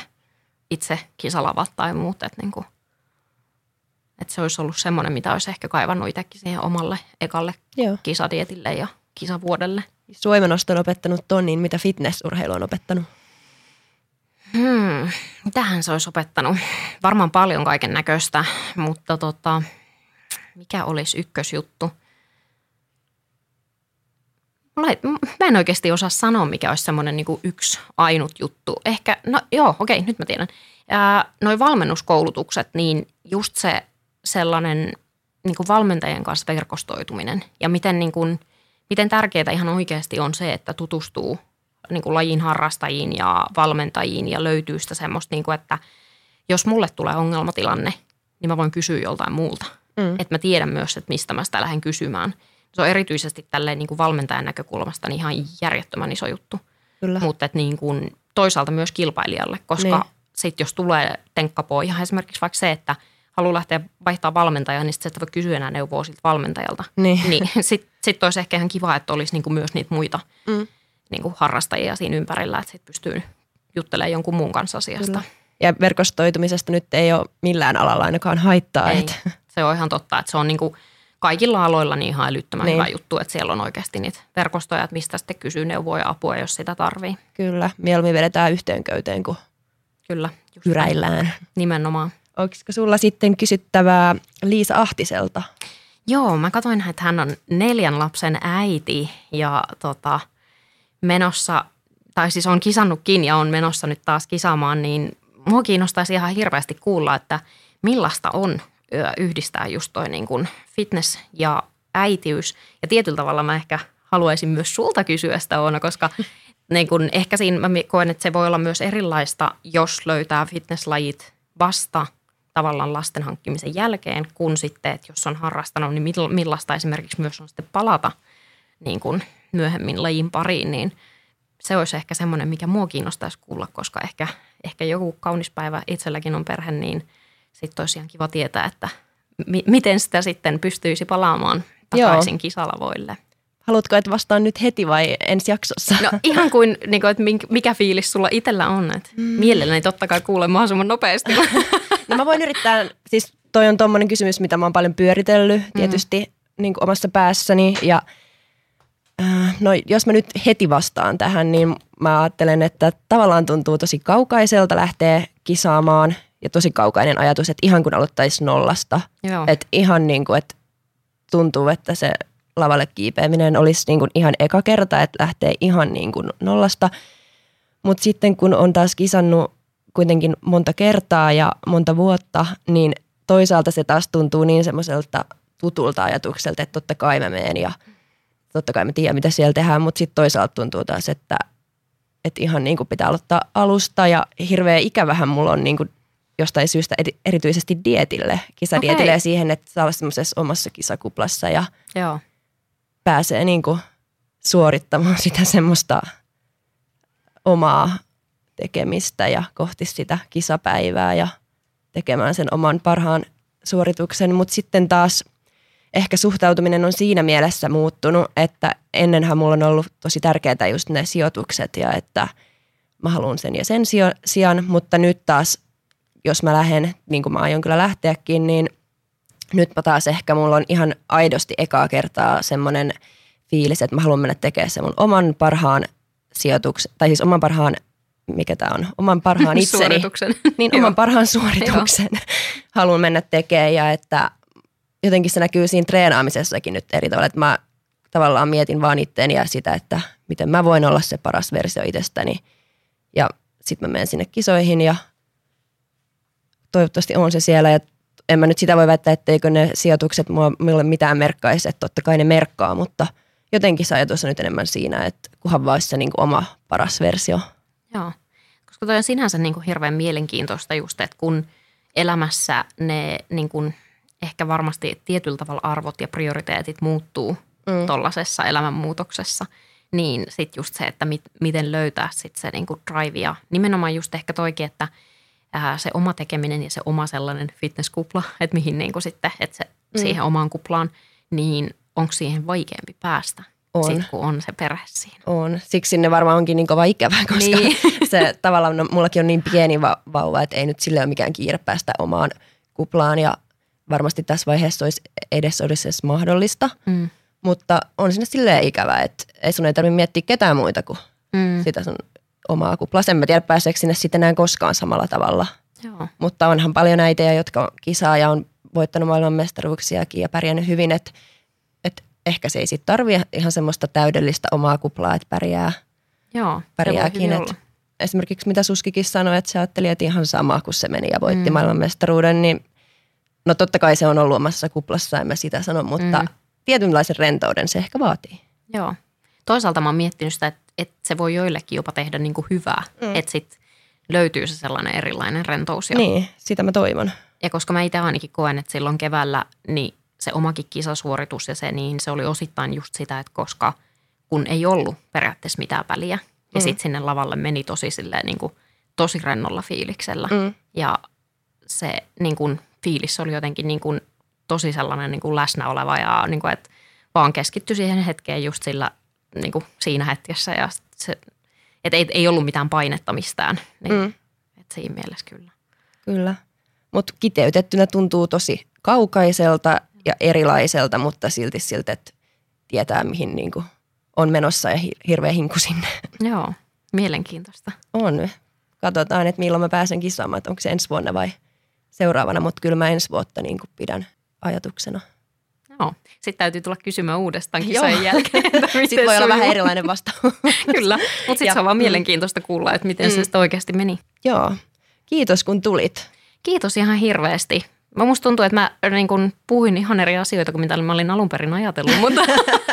B: itse kisalavat tai muut. Että, niin kuin, että se olisi ollut semmoinen, mitä olisi ehkä kaivannut itsekin siihen omalle ekalle Joo. kisadietille ja kisavuodelle.
A: Voimanosto on opettanut ton, niin mitä fitnessurheilu on opettanut?
B: Hmm, mitähän se olisi opettanut? Varmaan paljon kaiken näköistä, mutta tota, mikä olisi ykkösjuttu? Mä en oikeasti osaa sanoa, mikä olisi semmoinen niin yksi ainut juttu. Ehkä, no joo, okei, nyt mä tiedän. Noin valmennuskoulutukset, niin just se sellainen niin kuin valmentajien kanssa verkostoituminen ja miten, niin kuin, miten tärkeää ihan oikeasti on se, että tutustuu niin kuin lajin harrastajiin ja valmentajiin ja löytyy sitä semmoista, niin kuin, että jos mulle tulee ongelmatilanne, niin mä voin kysyä joltain muulta. Mm. Että mä tiedän myös, että mistä mä sitä lähden kysymään. Se on erityisesti tälleen niin kuin valmentajan näkökulmasta niin ihan järjettömän iso juttu. Kyllä. Mutta että niin kuin toisaalta myös kilpailijalle, koska niin. sitten jos tulee tenkkapoja, esimerkiksi vaikka se, että – haluaa lähteä vaihtaa valmentajaa, niin sitten et voi kysyä enää neuvoa siltä valmentajalta. Niin, niin sitten sit olisi ehkä ihan kiva, että olisi niinku myös niitä muita mm. niinku harrastajia siinä ympärillä, että sitten pystyy juttelemaan jonkun muun kanssa asiasta. Kyllä.
A: Ja verkostoitumisesta nyt ei ole millään alalla ainakaan haittaa.
B: Ei, että. Se on ihan totta, että se on niinku kaikilla aloilla niin ihan älyttömän niin. hyvä juttu, että siellä on oikeasti niitä verkostoja, että mistä sitten kysyy neuvoa ja apua, jos sitä tarvii.
A: Kyllä, mieluummin vedetään yhteenköyteen kuin
B: Kyllä,
A: hyräillään.
B: Nimenomaan.
A: Olisiko sulla sitten kysyttävää Liisa Ahtiselta?
B: Joo, mä katsoin, että hän on neljän lapsen äiti ja tota, menossa, tai siis on kisannutkin ja on menossa nyt taas kisaamaan, niin mua kiinnostaisi ihan hirveästi kuulla, että millaista on yhdistää just toi niin kuin fitness ja äitiys. Ja tietyllä tavalla mä ehkä haluaisin myös sulta kysyä sitä Oona, koska niin kun ehkä siinä mä koen, että se voi olla myös erilaista, jos löytää fitnesslajit vasta tavallaan lasten hankkimisen jälkeen, kun sitten, että jos on harrastanut, niin millaista esimerkiksi myös on sitten palata niin kuin myöhemmin lajin pariin, niin se olisi ehkä semmoinen, mikä mua kiinnostaisi kuulla, koska ehkä, ehkä joku kaunis päivä itselläkin on perhe, niin sitten tosiaan kiva tietää, että mi- miten sitä sitten pystyisi palaamaan takaisin Joo. kisalavoille.
A: Haluatko, että vastaan nyt heti vai ensi jaksossa?
B: No ihan kuin, niin kuin että mikä fiilis sulla itsellä on. Että mm. Mielelläni totta kai kuulen mahdollisimman nopeasti.
A: No mä voin yrittää, siis toi on tommonen kysymys, mitä mä oon paljon pyöritellyt mm. tietysti mm. niin kuin omassa päässäni ja äh, no jos mä nyt heti vastaan tähän, niin mä ajattelen, että tavallaan tuntuu tosi kaukaiselta lähteä kisaamaan ja tosi kaukainen ajatus, että ihan kun aloittaisi nollasta. Että ihan niin kuin, että tuntuu, että se lavalle kiipeäminen olisi niin kuin ihan eka kerta, että lähtee ihan niin kuin nollasta. Mutta sitten kun on taas kisannut kuitenkin monta kertaa ja monta vuotta, niin toisaalta se taas tuntuu niin semmoiselta tutulta ajatukselta, että totta kai mä menen ja totta kai mä tiedän, mitä siellä tehdään, mutta sitten toisaalta tuntuu taas, että, että ihan niin kuin pitää aloittaa alusta ja hirveä ikävähän mulla on niin kuin jostain syystä erityisesti dietille, kisadietille okay. ja siihen, että saa olla semmoisessa omassa kisakuplassa ja Joo. pääsee niin kuin suorittamaan sitä semmoista omaa tekemistä ja kohti sitä kisapäivää ja tekemään sen oman parhaan suorituksen. Mutta sitten taas ehkä suhtautuminen on siinä mielessä muuttunut, että ennenhän mulla on ollut tosi tärkeää just ne sijoitukset ja että mä haluan sen ja sen sijaan, mutta nyt taas jos mä lähden, niin kuin mä aion kyllä lähteäkin, niin nyt mä taas ehkä mulla on ihan aidosti ekaa kertaa semmoinen fiilis, että mä haluan mennä tekemään sen mun oman parhaan sijoituksen, tai siis oman parhaan mikä tämä on, oman parhaan itseni.
B: Suorituksen.
A: Niin, oman parhaan suorituksen haluan mennä tekemään ja että jotenkin se näkyy siinä treenaamisessakin nyt eri tavalla, että mä tavallaan mietin vaan itteeni ja sitä, että miten mä voin olla se paras versio itsestäni. Ja sitten mä menen sinne kisoihin ja toivottavasti on se siellä ja en mä nyt sitä voi väittää, etteikö ne sijoitukset mua, mulle mitään merkkaisi, että totta kai ne merkkaa, mutta jotenkin se ajatus on nyt enemmän siinä, että kunhan vaan se niin kuin oma paras versio.
B: Joo, koska toi on sinänsä niin kuin hirveän mielenkiintoista just, että kun elämässä ne niin kuin ehkä varmasti tietyllä tavalla arvot ja prioriteetit muuttuu mm. tuollaisessa elämänmuutoksessa, niin sitten just se, että mit, miten löytää sitten se niin kuin drive ja nimenomaan just ehkä toikin, että – ää, se oma tekeminen ja se oma sellainen fitnesskupla, että mihin niin kuin sitten, että se mm. siihen omaan kuplaan, niin onko siihen vaikeampi päästä? On. Sit, kun on se perhe siinä.
A: On. Siksi sinne varmaan onkin niin kova ikävä, koska niin. se tavallaan, no, mullakin on niin pieni va- vauva, että ei nyt sille ole mikään kiire päästä omaan kuplaan ja varmasti tässä vaiheessa olisi edes olisi edes mahdollista. Mm. Mutta on sinne silleen ikävä, että ei sun ei tarvitse miettiä ketään muita kuin mm. sitä sun omaa kuplaa. En mä tiedä pääseekö sinne sitten enää koskaan samalla tavalla. Joo. Mutta onhan paljon äitejä, jotka kisaa ja on voittanut maailmanmestaruuksiakin ja pärjännyt hyvin, että et ehkä se ei sitten tarvitse ihan semmoista täydellistä omaa kuplaa, että pärjää.
B: Joo,
A: pärjääkin. Et esimerkiksi mitä Suskikin sanoi, että se ajatteli, että ihan sama, kun se meni ja voitti mm. maailmanmestaruuden, niin no totta kai se on ollut omassa kuplassa, en mä sitä sano, mutta mm. tietynlaisen rentouden se ehkä vaatii.
B: Joo. Toisaalta mä oon miettinyt sitä, että että se voi joillekin jopa tehdä niin kuin hyvää, mm. että sitten löytyy se sellainen erilainen rentous.
A: Ja, niin, sitä mä toivon.
B: Ja koska mä itse ainakin koen, että silloin keväällä niin se omakin kisasuoritus ja se, niin se oli osittain just sitä, että koska kun ei ollut periaatteessa mitään väliä ja mm. sitten sinne lavalle meni tosi silleen niin kuin, tosi rennolla fiiliksellä mm. ja se niin kuin, fiilis oli jotenkin niin kuin, tosi sellainen niin kuin läsnä oleva ja niin kuin, että vaan keskittyi siihen hetkeen just sillä niin kuin siinä hetkessä ja se, et ei, ei ollut mitään painetta mistään. Niin, mm. et siinä mielessä kyllä.
A: Kyllä, mutta kiteytettynä tuntuu tosi kaukaiselta ja erilaiselta, mutta silti siltä, että tietää mihin niin kuin on menossa ja hirveä hinku sinne.
B: Joo, mielenkiintoista.
A: On. Katsotaan, että milloin mä pääsen kisaamaan, että onko se ensi vuonna vai seuraavana, mutta kyllä mä ensi vuotta niin kuin pidän ajatuksena.
B: Joo. Sitten täytyy tulla kysymään uudestaan kisojen jälkeen.
A: sitten voi olla vähän erilainen vastaus.
B: Kyllä, mutta sitten se on vaan mielenkiintoista kuulla, että miten mm. se sitten oikeasti meni.
A: Joo. Kiitos kun tulit.
B: Kiitos ihan hirveästi. Mä musta tuntuu, että mä niin kun puhuin ihan eri asioita kuin mitä mä olin alun perin ajatellut, mutta,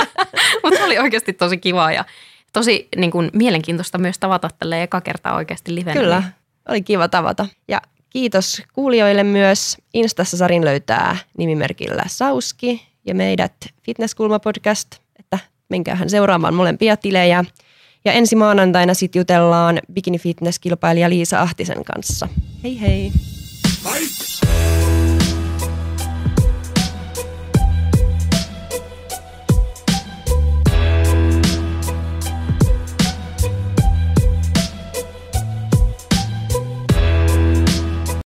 B: mutta se oli oikeasti tosi kiva ja tosi niin kun, mielenkiintoista myös tavata tälle eka kertaa oikeasti livenä.
A: Kyllä, oli kiva tavata. Ja kiitos kuulijoille myös. Instassa Sarin löytää nimimerkillä Sauski ja meidät Fitnesskulma podcast, että menkäähän seuraamaan molempia tilejä. Ja ensi maanantaina sitten jutellaan bikini fitness kilpailija Liisa Ahtisen kanssa. Hei hei! Bye.